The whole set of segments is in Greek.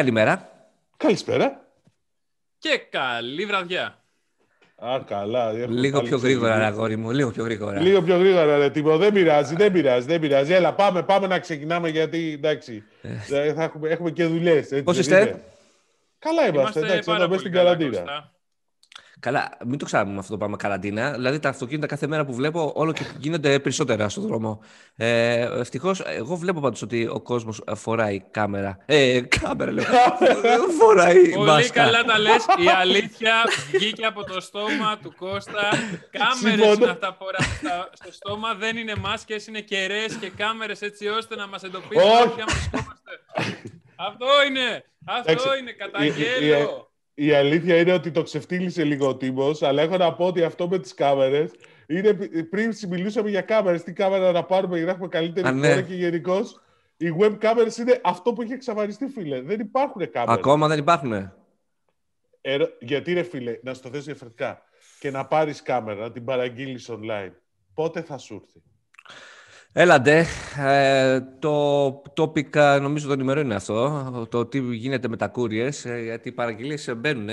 Καλημέρα. Καλησπέρα. Και καλή βραδιά. Α, καλά. Λίγο πιο γρήγορα, αγόρι μου. Λίγο πιο γρήγορα. Λίγο πιο γρήγορα, ρε τύπο. Δεν πειράζει, δεν πειράζει, δεν πειράζει. Έλα, πάμε, πάμε να ξεκινάμε γιατί εντάξει. Ε, θα έχουμε, έχουμε και δουλειές. Πώς είστε, Καλά είμαστε, είμαστε εντάξει, εδώ μέσα στην καραντίνα. Καλά, μην το ξέρουμε αυτό το πράγμα καραντίνα. Δηλαδή τα αυτοκίνητα κάθε μέρα που βλέπω όλο και γίνονται περισσότερα στον δρόμο. Ε, Ευτυχώς, εγώ βλέπω πάντως ότι ο κόσμος φοράει κάμερα. Ε, κάμερα λέω. φοράει Πολύ μάσκα. καλά τα λες. Η αλήθεια βγήκε από το στόμα του Κώστα. Κάμερες είναι αυτά που φοράει στο στόμα. Δεν είναι μάσκες, είναι κεραίες και κάμερες έτσι ώστε να μας εντοπίσουν Όχι. Αυτό είναι. Αυτό είναι. Καταγγέλω η αλήθεια είναι ότι το ξεφτύλισε λίγο ο Τίμος, αλλά έχω να πω ότι αυτό με τις κάμερες είναι πριν μιλούσαμε για κάμερες. Τι κάμερα να πάρουμε για να έχουμε καλύτερη εικόνα ναι. και γενικώς. Οι web cameras είναι αυτό που έχει εξαφανιστεί, φίλε. Δεν υπάρχουν κάμερες. Ακόμα δεν υπάρχουν. Ε, γιατί, ρε φίλε, να στο θέσει διαφορετικά και να πάρεις κάμερα, να την παραγγείλεις online. Πότε θα σου έρθει; Έλαντε. Ε, το topic νομίζω το νούμερο είναι αυτό. Το τι γίνεται με τα couriers. Ε, γιατί οι παραγγελίες μπαίνουν.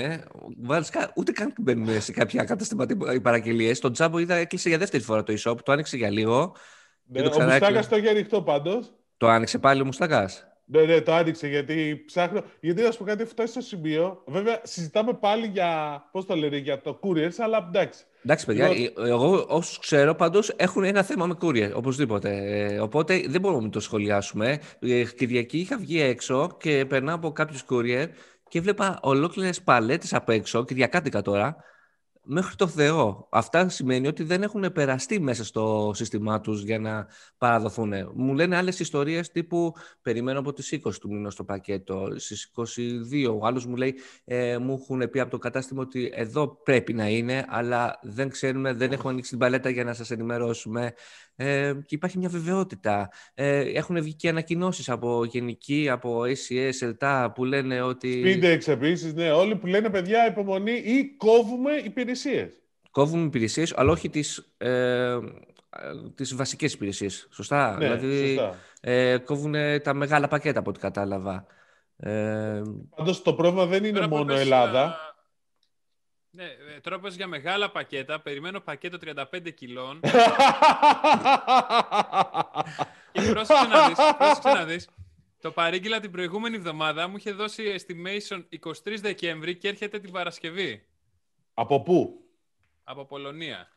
Βασικά ούτε καν μπαίνουν σε κάποια καταστήματα οι παραγγελίες. Το Τζάμπο είδα έκλεισε για δεύτερη φορά το e-shop. Το άνοιξε για λίγο. Ναι, το ο Μουστάκας το έχει ανοιχτό πάντως. Το άνοιξε πάλι ο Μουστάκας. Ναι, ναι, το άνοιξε γιατί ψάχνω. Γιατί να σου πω κάτι, φτάσει στο σημείο. Βέβαια, συζητάμε πάλι για. Πώς το λένε, για το couriers, αλλά εντάξει. Εντάξει, παιδιά, λοιπόν- εγώ όσους ξέρω πάντως έχουν ένα θέμα με courier, οπωσδήποτε. Ε, οπότε δεν μπορούμε να το σχολιάσουμε. Ε, Κυριακή είχα βγει έξω και περνάω από κάποιους courier και βλέπα ολόκληρες παλέτες από έξω, κυριακάτικα τώρα, μέχρι το Θεό. Αυτά σημαίνει ότι δεν έχουν περαστεί μέσα στο σύστημά τους για να παραδοθούν. Μου λένε άλλες ιστορίες τύπου περιμένω από τις 20 του μήνου το πακέτο, στις 22. Ο άλλος μου λέει ε, μου έχουν πει από το κατάστημα ότι εδώ πρέπει να είναι, αλλά δεν ξέρουμε, δεν έχουμε ανοίξει την παλέτα για να σας ενημερώσουμε. Ε, και υπάρχει μια βεβαιότητα. Ε, έχουν βγει και ανακοινώσεις από Γενική, από ACS, ΕΛΤΑ που λένε ότι. Σπίντε επίσης, ναι. Όλοι που λένε παιδιά υπομονή ή κόβουμε υπηρεσίες. Κόβουμε υπηρεσίες, αλλά όχι τις ε, τις βασικές υπηρεσίες. Σωστά; Ναι, δηλαδή, σωστά. Ε, κόβουν τα μεγάλα πακέτα από ό,τι κατάλαβα. Ε... Πάντως το πρόβλημα δεν είναι μόνο Ελλάδα. Ναι, ε, τώρα για μεγάλα πακέτα. Περιμένω πακέτο 35 κιλών. και πρόσεξε να δεις, πρόσεξε να δεις. Το παρήγγειλα την προηγούμενη εβδομάδα, μου είχε δώσει estimation 23 Δεκέμβρη και έρχεται την Παρασκευή. Από πού; Από Πολωνία.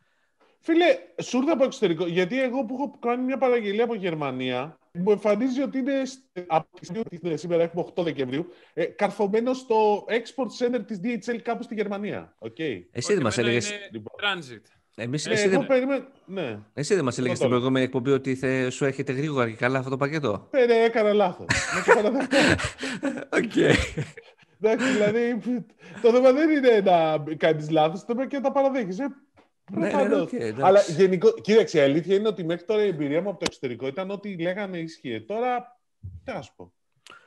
Φίλε, σου ήρθα από εξωτερικό. Γιατί εγώ που έχω κάνει μια παραγγελία από Γερμανία, μου εμφανίζει ότι είναι από τη σήμερα έχουμε 8 Δεκεμβρίου, ε, καρφωμένος στο export center της DHL κάπου στη Γερμανία. Okay. Εσύ δεν μας έλεγες... Λοιπόν. Transit. Εμείς, ε, εσύ, δεν... Περιμέ... ναι. εσύ δεν μας έλεγες στην προηγούμενη εκπομπή ότι θε... σου έρχεται γρήγορα και καλά αυτό το πακέτο; Ε, ναι, έκανα λάθος. Οκ. Εντάξει, δηλαδή, το θέμα δεν είναι να κάνεις λάθος, το θέμα και να τα παραδέχεις. Ε, ναι, ναι, okay, Αλλά γενικό, κοίταξε, η αλήθεια είναι ότι μέχρι τώρα η εμπειρία μου από το εξωτερικό ήταν ότι λέγανε ίσχυε. Τώρα, τι να σου πω.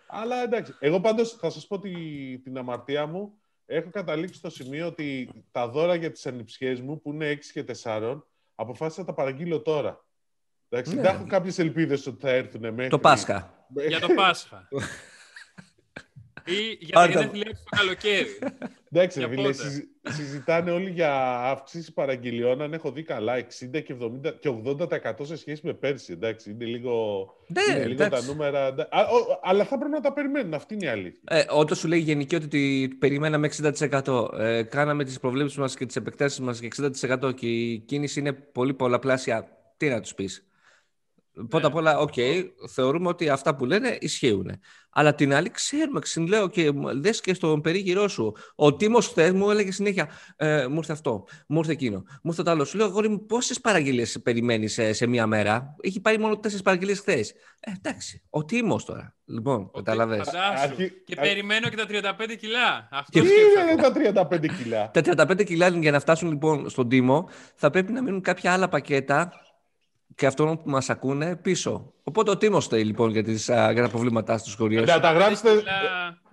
Αλλά εντάξει, εγώ πάντως θα σας πω τη, την αμαρτία μου. Έχω καταλήξει στο σημείο ότι τα δώρα για τις ανιψιές μου, που είναι 6 και 4, αποφάσισα να τα παραγγείλω τώρα. Εντάξει, ναι. δεν έχω κάποιες ελπίδες ότι θα έρθουν μέχρι... Το Πάσχα. για το Πάσχα. Ή για τα γενέθλιά του το καλοκαίρι. Εντάξει, φίλε, συζητάνε όλοι για αύξηση παραγγελιών. Αν έχω δει καλά, 60 και 70 και 80% σε σχέση με πέρσι. Εντάξει, είναι λίγο, ναι, είναι λίγο τα νούμερα. Α, αλλά θα πρέπει να τα περιμένουν. Αυτή είναι η αλήθεια. Ε, όταν σου λέει γενική ότι περιμέναμε 60%, ε, κάναμε τις προβλέψεις μας και τις επεκτάσεις μας για 60% και η κίνηση είναι πολύ πολλαπλάσια, τι να τους πεις. Πρώτα απ' όλα, OK, okay, θεωρούμε ότι αυτά που λένε ισχύουν. Αλλά την άλλη ξέρουμε, λέω και δε και στον περίγυρό σου. Ο Τίμος χθες μου έλεγε συνέχεια: ε, Μου ήρθε αυτό, μου ήρθε εκείνο, μου ήρθε το άλλο. Σου λέω: Αγόρι μου, πόσες παραγγελίες περιμένεις σε, σε, μία μέρα; Έχει πάρει μόνο τέσσερις παραγγελίες χθες. Ε, εντάξει, ο Τίμος τώρα. Λοιπόν, κατάλαβε. Και περιμένω και τα 35 κιλά. Αυτό Τι είναι τα 35 κιλά; τα 35 κιλά για να φτάσουν λοιπόν στον Τίμο θα πρέπει να μείνουν κάποια άλλα πακέτα και αυτόν που μας ακούνε πίσω. Οπότε ο Τίμος θέλει λοιπόν για, τις, για τα προβλήματά στους χωριές. Να τα γράψετε...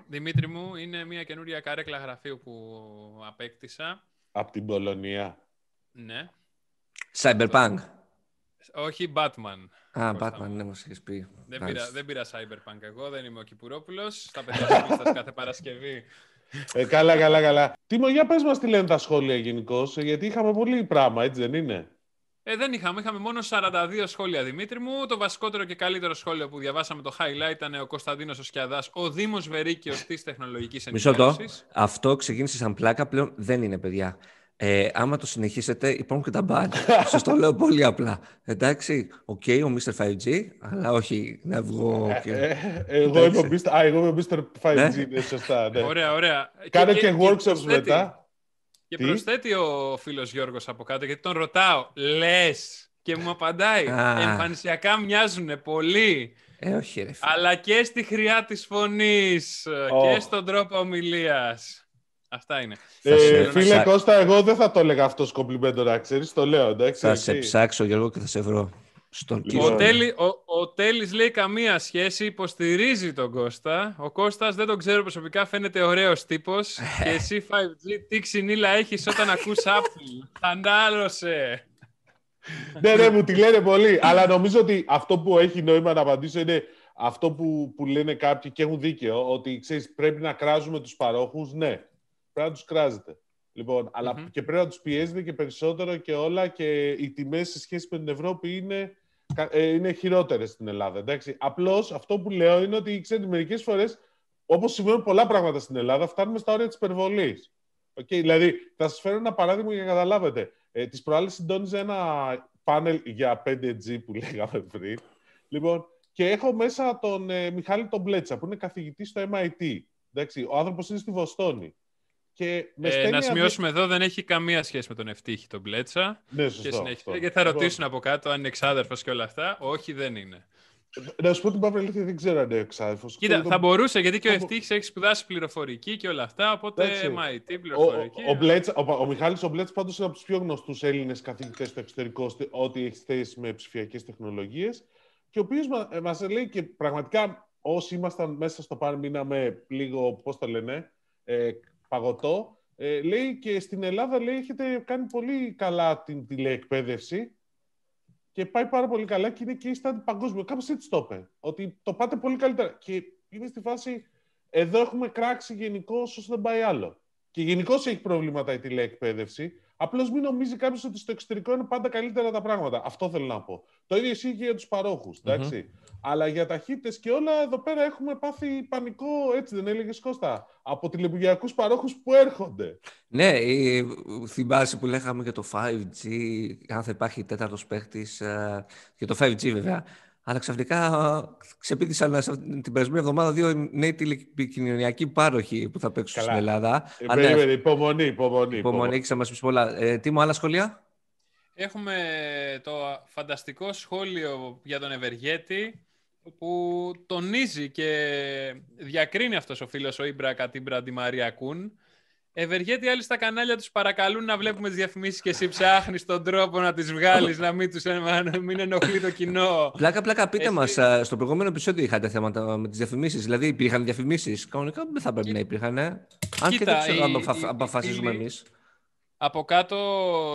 Δημήτρη μου, είναι μια καινούρια καρέκλα γραφείου που απέκτησα. Από την Πολωνία. Ναι. Cyberpunk. Όχι Batman. Α, Κώστα Batman, μου. ναι, μας έχεις πει. Δεν Μάλιστα. πήρα, δεν πήρα Cyberpunk εγώ, δεν είμαι ο Κυπουρόπουλος. Στα παιδιά της λίστας κάθε Παρασκευή. Ε, καλά, καλά, καλά. Τίμο, για πες μας τι λένε τα σχόλια γενικώς, γιατί είχαμε πολύ πράγμα, έτσι δεν είναι; Ε, δεν είχαμε, είχαμε μόνο 42 σχόλια Δημήτρη μου. Το βασικότερο και καλύτερο σχόλιο που διαβάσαμε το highlight ήταν ο Κωνσταντίνος ο Σκιαδάς, ο Δήμος Βερύκιος της τεχνολογικής Μισό το. ενημέρωσης. Αυτό ξεκίνησε σαν πλάκα, πλέον δεν είναι, παιδιά. Ε, άμα το συνεχίσετε, υπάρχουν και τα ban. Σας το λέω πολύ απλά. Εντάξει, οκ, ο Mr. 5G, αλλά όχι να βγω και... Ε, εγώ, είμαι ο Mr. Α, εγώ είμαι ο Mr. 5G, ναι, σωστά. Ναι. Ωραία, ωραία. Κάνε και, workshops προσθέτει- μετά. Και Τι; προσθέτει ο φίλος Γιώργος από κάτω, γιατί τον ρωτάω, λες, και μου απαντάει, Α. εμφανισιακά μοιάζουν πολύ, Ε, όχι ρε φίλε. αλλά και στη χρειά της φωνής Ω. και στον τρόπο ομιλίας. Αυτά είναι. Θα σε- Ε, θα φίλε σε- Κώστα, εγώ δεν θα το έλεγα αυτός σκομπλιμέντο να ξέρεις, το λέω, εντάξει. Θα σε εσύ. ψάξω, Γιώργο, και θα σε βρω. Στον Λοιπόν. Ο, κύριο. Τέλη, ο, ο Τέλης λέει καμία σχέση, υποστηρίζει τον Κώστα. Ο Κώστας δεν τον ξέρω προσωπικά, φαίνεται ωραίος τύπος. και εσύ 5G, τι ξυνήλα έχεις όταν ακούς Apple; Θανάλωσε. ναι, ναι, μου τη λένε πολύ. Αλλά νομίζω ότι αυτό που έχει νόημα να απαντήσω είναι αυτό που, που λένε κάποιοι και έχουν δίκαιο, ότι ξέρεις, πρέπει να κράζουμε τους παρόχους, ναι. Πρέπει να τους κράζετε. Λοιπόν, αλλά Μμμ. και πρέπει να τους πιέζετε και περισσότερο και όλα και οι τιμές σε σχέση με την Ευρώπη είναι, κα- ε, είναι χειρότερες στην Ελλάδα. Εντάξει. Απλώς αυτό που λέω είναι ότι ξέρετε, μερικές φορές, όπως συμβαίνουν πολλά πράγματα στην Ελλάδα, φτάνουμε στα όρια της υπερβολής. Okay, δηλαδή, θα σας φέρω ένα παράδειγμα για να καταλάβετε. Ε, τις προάλλες συντόνιζε ένα πάνελ για 5G που λέγαμε πριν. Λοιπόν, και έχω μέσα τον ε, Μιχάλη τον Μπλέτσα, που είναι καθηγητής στο MIT. Εντάξει, ο άνθρωπος είναι στη Βοστόνη. Και με Ε, στέλνει να αδε- σημειώσουμε εδώ, δεν έχει καμία σχέση με τον Ευτύχη τον Μπλέτσα. Ναι, Και σωστό. συνεχίζεται. αυτό. Και θα Λοιπόν, ρωτήσουν από κάτω αν είναι εξάδερφος και όλα αυτά. Όχι, δεν είναι. Να σου πω την παύλη αλήθεια, δεν ξέρω αν είναι εξάδελφος. Κοίτα, Ξέρω θα τον- μπορούσε γιατί και ο θα μπο- Ευτύχης έχει σπουδάσει πληροφορική και όλα αυτά. Οπότε Εντάξει. MIT, Ο, πληροφορική. ο, ο, Μπλέτσα- ο, ο Μιχάλης ο Μπλέτς πάντως είναι από τους πιο γνωστούς Έλληνες καθηγητές στο εξωτερικό, στη- ό,τι έχει θέση με ψηφιακές τεχνολογίες και ο οποίος μα, ε, μας λέει και πραγματικά όσοι ήμασταν μέσα στο πάρ μείναμε λίγο, πώς το λένε, ε, παγωτό, ε, λέει και στην Ελλάδα λέει έχετε κάνει πολύ καλά την τηλεεκπαίδευση και πάει πάρα πολύ καλά και είναι και η στάδι παγκόσμιο. Κάπως έτσι το είπε, ότι το πάτε πολύ καλύτερα. Και είναι στη φάση, εδώ έχουμε κράξει γενικώς όσο δεν πάει άλλο. Και γενικώς έχει προβλήματα η τηλεεκπαίδευση. Απλώς μην νομίζει κάποιος ότι στο εξωτερικό είναι πάντα καλύτερα τα πράγματα. Αυτό θέλω να πω. Το ίδιο ισχύει και για τους παρόχους. Αλλά για ταχύτητες και όλα, εδώ πέρα έχουμε πάθει πανικό, έτσι δεν έλεγες Κώστα, από τηλεπουργιακού παρόχους που έρχονται. Ναι, ε, θυμάσαι που λέγαμε για το 5G, αν θα υπάρχει τέταρτος παίχτης, ε, για το 5G βέβαια. Αλλά ξαφνικά ε, ξεπίδησαν σε αυτή την περασμένη εβδομάδα δύο νέοι τηλεπικοινωνιακοί πάροχοι που θα παίξουν Καλά. στην Ελλάδα. Ε, Α, ναι, περίμενε, υπομονή, υπομονή. υπομονή, έχεις να μας πεις πολλά. Ε, τι μου, άλλα σχόλια; Έχουμε το φανταστικό σχόλιο για τον Ευεργέτη που τονίζει και διακρίνει αυτός ο φίλος ο Ήμπρα Κατήμπρα Ντι Μαρία Κούν. Ευεργέτη, άλλοι στα κανάλια τους παρακαλούν να βλέπουμε τις διαφημίσεις και εσύ ψάχνεις τον τρόπο να τις βγάλεις, να μην, τους, να μην ενοχλεί το κοινό. Πλάκα, πλάκα, πείτε Εσύ- μας, ε, στο προηγούμενο επεισόδιο είχατε θέματα με τις διαφημίσεις. Δηλαδή, υπήρχαν διαφημίσεις; Κανονικά δεν θα πρέπει να υπήρχαν. ε. Αν και Κοίτα, δεν ξέρω αν η- το φα- η- η αποφασίζουμε φίλη- εμείς. Από κάτω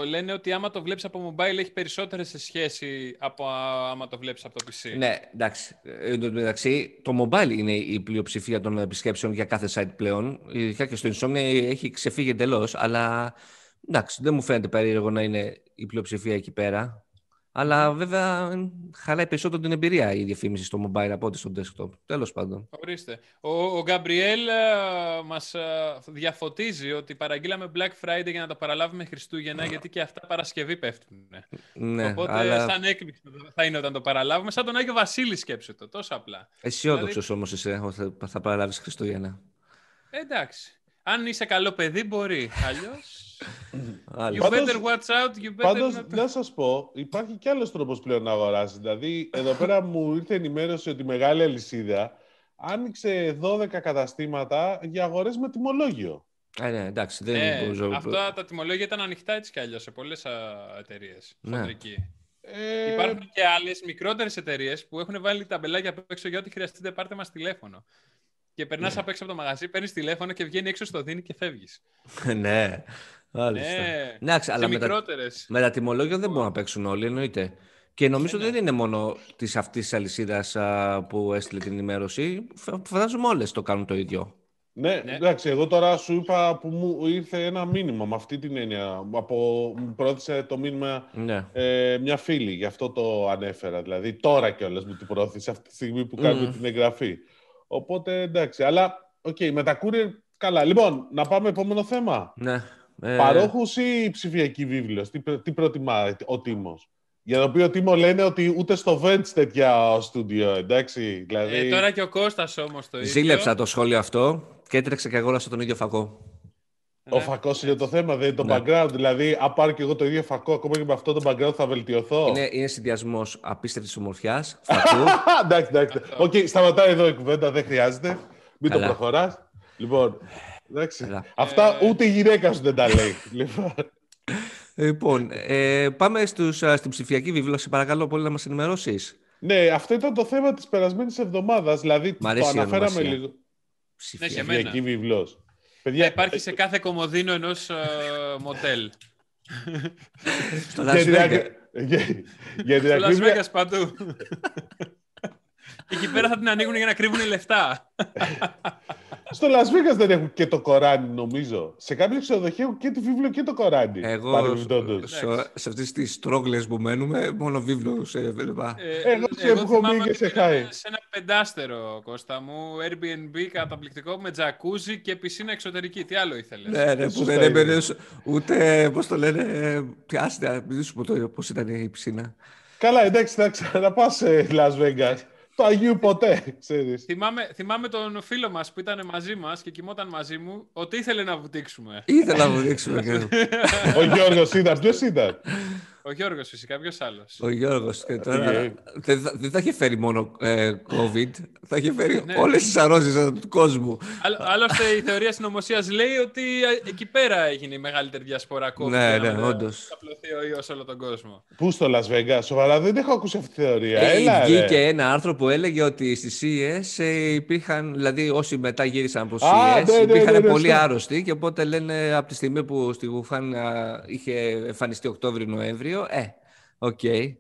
λένε ότι άμα το βλέπεις από mobile έχει περισσότερες σε σχέση από α- άμα το βλέπεις από το PC. Ναι, εντάξει. Ε, Εν τω μεταξύ, το mobile είναι η πλειοψηφία των επισκέψεων για κάθε site πλέον. Ειδικά και στο Insomnia έχει ξεφύγει εντελώς. Αλλά εντάξει, δεν μου φαίνεται περίεργο να είναι η πλειοψηφία εκεί πέρα. Αλλά βέβαια χαλάει περισσότερο την εμπειρία η διαφήμιση στο mobile από ό,τι στο desktop. Τέλος πάντων. Ορίστε. Ο, ο Γκαμπριέλ ε, μας ε, διαφωτίζει ότι παραγγείλαμε Black Friday για να τα παραλάβουμε Χριστούγεννα, γιατί και αυτά Παρασκευή πέφτουν. Ναι, Οπότε αλλά σαν έκπληξη θα είναι όταν το παραλάβουμε. Σαν τον Άγιο Βασίλη σκέψε το, τόσο απλά. αισιόδοξο δηλαδή- όμως είσαι ότι θα, θα παραλάβεις Χριστούγεννα. Ε, εντάξει. Αν είσαι καλό παιδί μπορεί. Αλλιώς... Άλλος. you Πάντως- better watch out, you better Πάντως, not... να σας πω, υπάρχει κι άλλος τρόπος πλέον να αγοράσει. Δηλαδή, εδώ πέρα μου ήρθε ενημέρωση ότι η μεγάλη αλυσίδα άνοιξε 12 καταστήματα για αγορές με τιμολόγιο. Ε, ναι, εντάξει, δεν Ε, μπορούσα- αυτά τα τιμολόγια ήταν ανοιχτά έτσι κι αλλιώς σε πολλές εταιρείες. Ναι. Ε, Υπάρχουν και άλλες μικρότερες εταιρείες που έχουν βάλει τα μπελάκια απ' έξω για ό,τι χρειαστείτε, πάρτε μας τηλέφωνο. Και περνάς απ' έξω από το μαγαζί, παίρνεις τηλέφωνο και βγαίνει έξω στο δίνει και φεύγεις. ναι, μάλιστα. Ναι, Εντάξει, σε αλλά με τα, μικρότερες. με τα τιμολόγια δεν μπορούν να παίξουν όλοι, εννοείται. Και νομίζω ότι δεν είναι μόνο της αυτής της αλυσίδας που έστειλε την ενημέρωση. Φαντάζομαι όλες το κάνουν το ίδιο. Ναι, ναι, εντάξει, εγώ τώρα σου είπα που μου ήρθε ένα μήνυμα με αυτή την έννοια. Από, μου προώθησε το μήνυμα ναι. ε, μια φίλη, γι' αυτό το ανέφερα. Δηλαδή τώρα κιόλας μου την προώθησε αυτή τη στιγμή που κάνουμε την εγγραφή. Οπότε εντάξει, αλλά OK, okay, με τα courier καλά. Λοιπόν, να πάμε επόμενο θέμα. Ναι. Ε... Παρόχους ή ψηφιακή βίβλος, τι, τι προτιμά ο Τίμος; Για το οποίο Τίμο λένε ότι ούτε στο Vents τέτοια στούντιο, εντάξει. Δηλαδή... Ε, τώρα και ο Κώστας όμως το ίδιο. Ζήλεψα το σχόλιο αυτό και έτρεξα και αγόρασα τον ίδιο φακό. Ο ναι. φακός είναι το θέμα, δεν είναι το ναι. background. Δηλαδή, αν πάρω και εγώ το ίδιο φακό, ακόμα και με αυτό το background θα βελτιωθώ. Είναι, είναι συνδυασμός απίστευτης ομορφιάς, φακού. εντάξει, εντάξει. OK, okay, σταματάει εδώ η κουβέντα, δεν χρειάζεται. Μην το προχωράς. Λοιπόν, εντάξει. Αυτά ε... ούτε η γυναίκα σου δεν τα λέει. λοιπόν. Λοιπόν, ε, πάμε στους, στην ψηφιακή βίβλωση. Παρακαλώ πολύ να μας ενημερώσεις. Ναι, αυτό ήταν το θέμα της περασμένης εβδομάδας. Δηλαδή, το αναφέραμε λίγο. Ψηφιακή βιβλός. Παιδιά, ε, υπάρχει σε κάθε κομμωδίνο ενός uh, μοντέλ. Στο Las Vegas. Για την Στο Las Vegas παντού. Εκεί πέρα θα την ανοίγουν για να κρύβουν λεφτά. Στο Las Vegas δεν έχουν και το Κοράνι, νομίζω. Σε κάποιο ξενοδοχείο έχουν και τη βίβλο και το Κοράνι. Εγώ σε αυτές τις τρόγλε που μένουμε, μόνο βίβλο σε βλέπα. Ε, εγώ σε έχω και σε χάι. Σε ένα πεντάστερο, Κώστα μου, Airbnb καταπληκτικό με τζακούζι και πισίνα εξωτερική. Τι άλλο ήθελες; Ναι, ναι, που δεν έμπαινε ούτε, πώς το λένε, πιάστε, μην σου πω πώς ήταν η πισίνα. Καλά, εντάξει, θα ξαναπάς σε Las Vegas το Αγίου ποτέ, ξέρεις. Θυμάμαι, θυμάμαι τον φίλο μας που ήταν μαζί μας και κοιμόταν μαζί μου ότι ήθελε να βουτήξουμε. Ήθελε να βουτήξουμε. Ο Γιώργος ήταν. Ποιος ήταν; Ο Γιώργος, φυσικά, ποιος άλλος; Ο Γιώργος. τώρα δεν, θα είχε φέρει μόνο ε, COVID, θα είχε φέρει ναι. όλες τις αρρώσει του κόσμου. Άλλωστε, η θεωρία συνωμοσία λέει ότι ε, εκεί πέρα έγινε η μεγαλύτερη διασπορά COVID. Ναι, ναι, όντως. Θα πλωθεί ο ιός όλο τον κόσμο. Πού στο Las Vegas, σοβαρά, δεν έχω ακούσει αυτή τη θεωρία. Ε, Έλα, βγήκε ένα άρθρο που έλεγε ότι στη CES ε, υπήρχαν, δηλαδή όσοι μετά γύρισαν από CES, ναι, ναι, υπήρχαν ναι, πολύ άρρωστοι και οπότε λένε από τη στιγμή που στη Γουχάν είχε εμφανιστεί Οκτώβριο-Νοέμβριο ε, OK. Okay.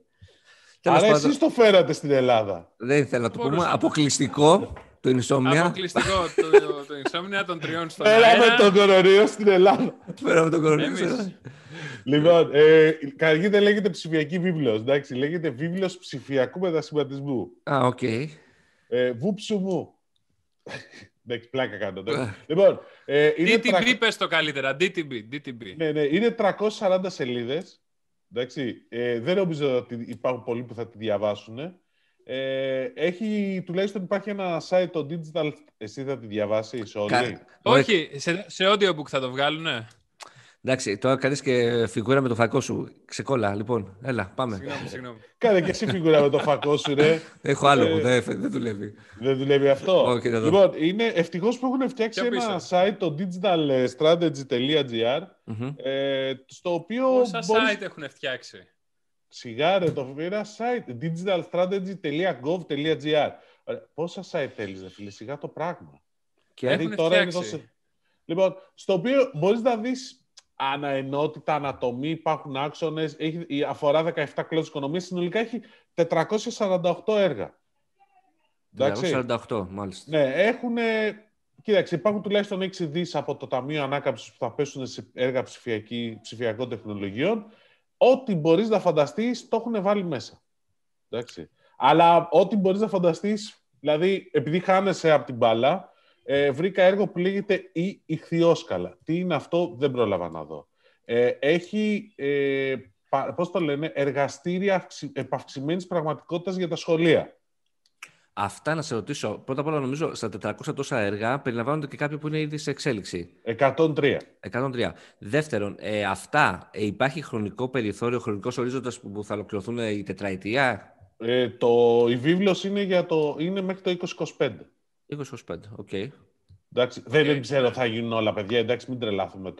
Άρα εσείς το φέρατε στην Ελλάδα. Δεν ήθελα να το πούμε. Αποκλειστικό το Insomnia. Αποκλειστικό το, το Insomnia των τριών στον Φέραμε τον κορονοϊό στην Ελλάδα. Φέραμε τον κορονοϊό στην Ελλάδα. Λοιπόν, ε, καταρχήν δεν λέγεται ψηφιακή βίβλος, εντάξει, λέγεται βίβλος ψηφιακού μετασχηματισμού. Α, OK. Okay. Ε, βούψου μου. Εντάξει, πλάκα κάνω. λοιπόν, ε, είναι DTB τρα... πες το καλύτερα, DTB, DTB. Ναι, ναι, είναι 340 σελίδες. Εντάξει, ε, δεν νομίζω ότι υπάρχουν πολλοί που θα τη διαβάσουν. Ε, έχει, τουλάχιστον υπάρχει ένα site, το Digital, εσύ θα τη διαβάσεις όλη. Κα... Όχι, σε, σε audiobook θα το βγάλουνε. Εντάξει, τώρα κάνεις και φιγούρα με το φακό σου. Ξεκόλα, λοιπόν. Έλα, πάμε. Συγγνώμη, συγγνώμη. Κάνε και εσύ φιγούρα με το φακό σου, ρε. Έχω άλλο που δεν, δεν δουλεύει. Δεν δουλεύει αυτό. Okay, λοιπόν, είναι ευτυχώς που έχουν φτιάξει ένα site, το digitalstrategy.gr, mm-hmm. ε, στο οποίο. Πόσα μπορείς... site έχουν φτιάξει; Σιγάρε, το ένα site, digitalstrategy.gov.gr. Πόσα site θέλεις, φίλε, σιγά το πράγμα. Και; Δηλαδή, έχουν τώρα φτιάξει. Είναι Λοιπόν, στο οποίο μπορείς να δεις αναενότητα, ανατομή, υπάρχουν άξονες, αφορά 17 κλώσει οικονομίας. Συνολικά έχει 448 έργα. 448, μάλιστα. Ναι, έχουν. Κοίταξε, υπάρχουν τουλάχιστον 6 δις από το Ταμείο Ανάκαμψης που θα πέσουν σε έργα ψηφιακών τεχνολογιών. Ό,τι μπορείς να φανταστείς, το έχουν βάλει μέσα. Εντάξει. Αλλά ό,τι μπορείς να φανταστείς, δηλαδή, επειδή χάνεσαι από την μπάλα, ε, βρήκα έργο που λέγεται «Η Ιχθιόσκαλα». Τι είναι αυτό, δεν πρόλαβα να δω. Ε, έχει, ε, πώς το λένε, εργαστήρια επαυξημένης πραγματικότητας για τα σχολεία. Αυτά να σε ρωτήσω. Πρώτα απ' όλα, νομίζω στα 400 τόσα έργα περιλαμβάνονται και κάποια που είναι ήδη σε εξέλιξη. 103. 103. Δεύτερον, ε, αυτά ε, υπάρχει χρονικό περιθώριο, χρονικός ορίζοντας που θα ολοκληρωθούν η τετραετία; Ε, το, η βίβλος είναι, για το, είναι μέχρι το 2025. 20-25, OK. Okay. Εντάξει, δεν, δεν ξέρω θα γίνουν όλα, παιδιά, εντάξει, μην τρελαθούμε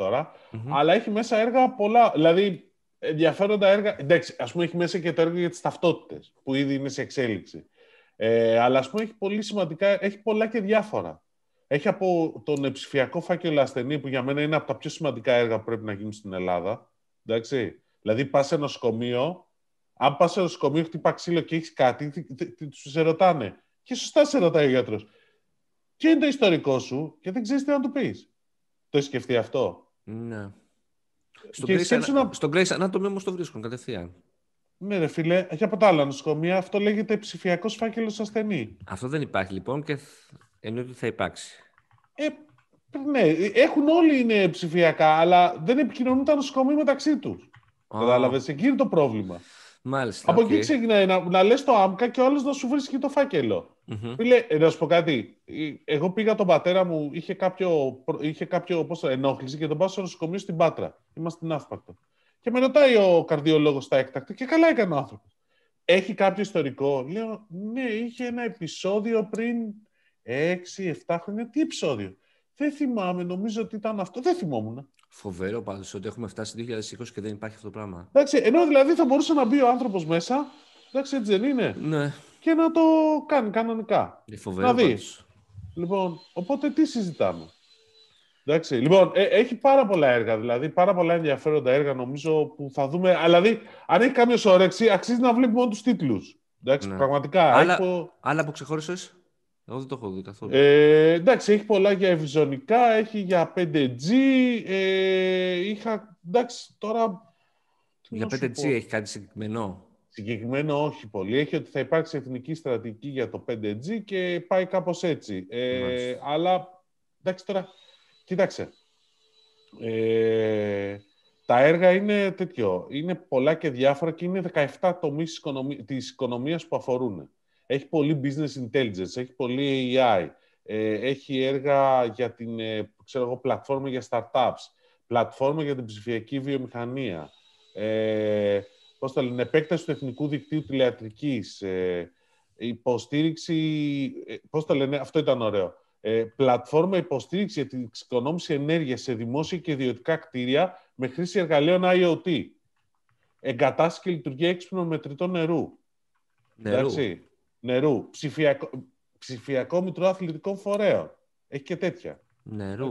Αλλά έχει μέσα έργα πολλά, δηλαδή ενδιαφέροντα έργα. Εντάξει, ας πούμε έχει μέσα και το έργο για τις ταυτότητες, που ήδη είναι σε εξέλιξη. Ε, αλλά ας πούμε έχει πολύ σημαντικά, έχει πολλά και διάφορα. Έχει από τον ψηφιακό φάκελο ασθενή, που για μένα είναι από τα πιο σημαντικά έργα που πρέπει να γίνουν στην Ελλάδα. Εντάξει. Δηλαδή πας σε νοσοκομείο Αν πας σε νοσοκομείο, χτυπά ξύλο και έχεις κάτι, τους σε ρωτάνε. Και σωστά σε ρωτάει ο γιατρός. Ποιο είναι το ιστορικό σου και δεν ξέρεις τι να του πεις. Το έχεις σκεφτεί αυτό; Ναι. Στον Grace, να... στο Grace Anatomy όμως το βρίσκουν κατευθείαν. Ναι, ρε φίλε, έχει από τα άλλα νοσοκομεία. Αυτό λέγεται ψηφιακός φάκελος ασθενή. Αυτό δεν υπάρχει λοιπόν και εννοείται ότι θα υπάρξει. Ε, ναι, έχουν όλοι είναι ψηφιακά, αλλά δεν επικοινωνούν τα νοσοκομεία μεταξύ τους. Oh. Κατάλαβες, εκεί είναι το πρόβλημα. Μάλιστα. Από okay. εκεί ξεκινάει να, να λες το άμκα και ο άλλος να σου βρίσκει το φάκελο. Mm-hmm. Φίλε, ε, να σου πω κάτι. Εγώ πήγα τον πατέρα μου, είχε κάποιο, είχε κάποιο πώς το, ενόχληση και τον πάω στο νοσοκομείο στην Πάτρα. Είμαστε στην Αύπακτο. Και με ρωτάει ο καρδιολόγος στα έκτακτα και καλά έκανε ο άνθρωπος. Έχει κάποιο ιστορικό; Λέω, ναι, είχε ένα επεισόδιο πριν 6-7 χρόνια. Τι επεισόδιο; Δεν θυμάμαι, νομίζω ότι ήταν αυτό. Δεν θυμόμουν. Φοβερό πάντως ότι έχουμε φτάσει 2020 και δεν υπάρχει αυτό το πράγμα. Εντάξει, ενώ δηλαδή θα μπορούσε να μπει ο άνθρωπος μέσα. Εντάξει, έτσι δεν είναι. Ναι. Και να το κάνει κανονικά. Είναι φοβερό. Να δει. Λοιπόν, οπότε τι συζητάμε. Εντάξει, λοιπόν, ε, έχει πάρα πολλά έργα, δηλαδή πάρα πολλά ενδιαφέροντα έργα νομίζω που θα δούμε. Δηλαδή, αν έχει κάποιο όρεξη, αξίζει να βλέπει μόνο τους τίτλους. Εντάξει, ναι. πραγματικά. Άλλα, έχω... άλλα που ξεχώρισες; Εγώ δεν το έχω δει καθόλου. Ε, εντάξει, έχει πολλά για ευζωνικά, έχει για 5G. Ε, είχα, εντάξει, τώρα... Για 5G έχει κάτι συγκεκριμένο; Συγκεκριμένο όχι πολύ. Έχει ότι θα υπάρξει εθνική στρατηγική για το 5G και πάει κάπως έτσι. Ε, αλλά, εντάξει, τώρα, κοίταξε. Ε, τα έργα είναι τέτοιο. Είναι πολλά και διάφορα και είναι 17 τομείς της οικονομίας που αφορούν. Έχει πολύ business intelligence, έχει πολύ AI, ε, έχει έργα για την ε, ξέρω εγώ, πλατφόρμα για startups, πλατφόρμα για την ψηφιακή βιομηχανία, ε, πώς το λένε, επέκταση του εθνικού δικτύου τηλεατρικής, ε, υποστήριξη, ε, πώς το λένε, αυτό ήταν ωραίο, ε, πλατφόρμα υποστήριξη για την εξοικονόμηση ενέργειας σε δημόσια και ιδιωτικά κτίρια με χρήση εργαλείων IoT. Εγκατάσταση και λειτουργία έξυπνων μετρητών νερού. Νερού. Εντάξει νερού, ψηφιακό, ψηφιακό μητρό αθλητικών φορέων. Έχει και τέτοια. Νερού.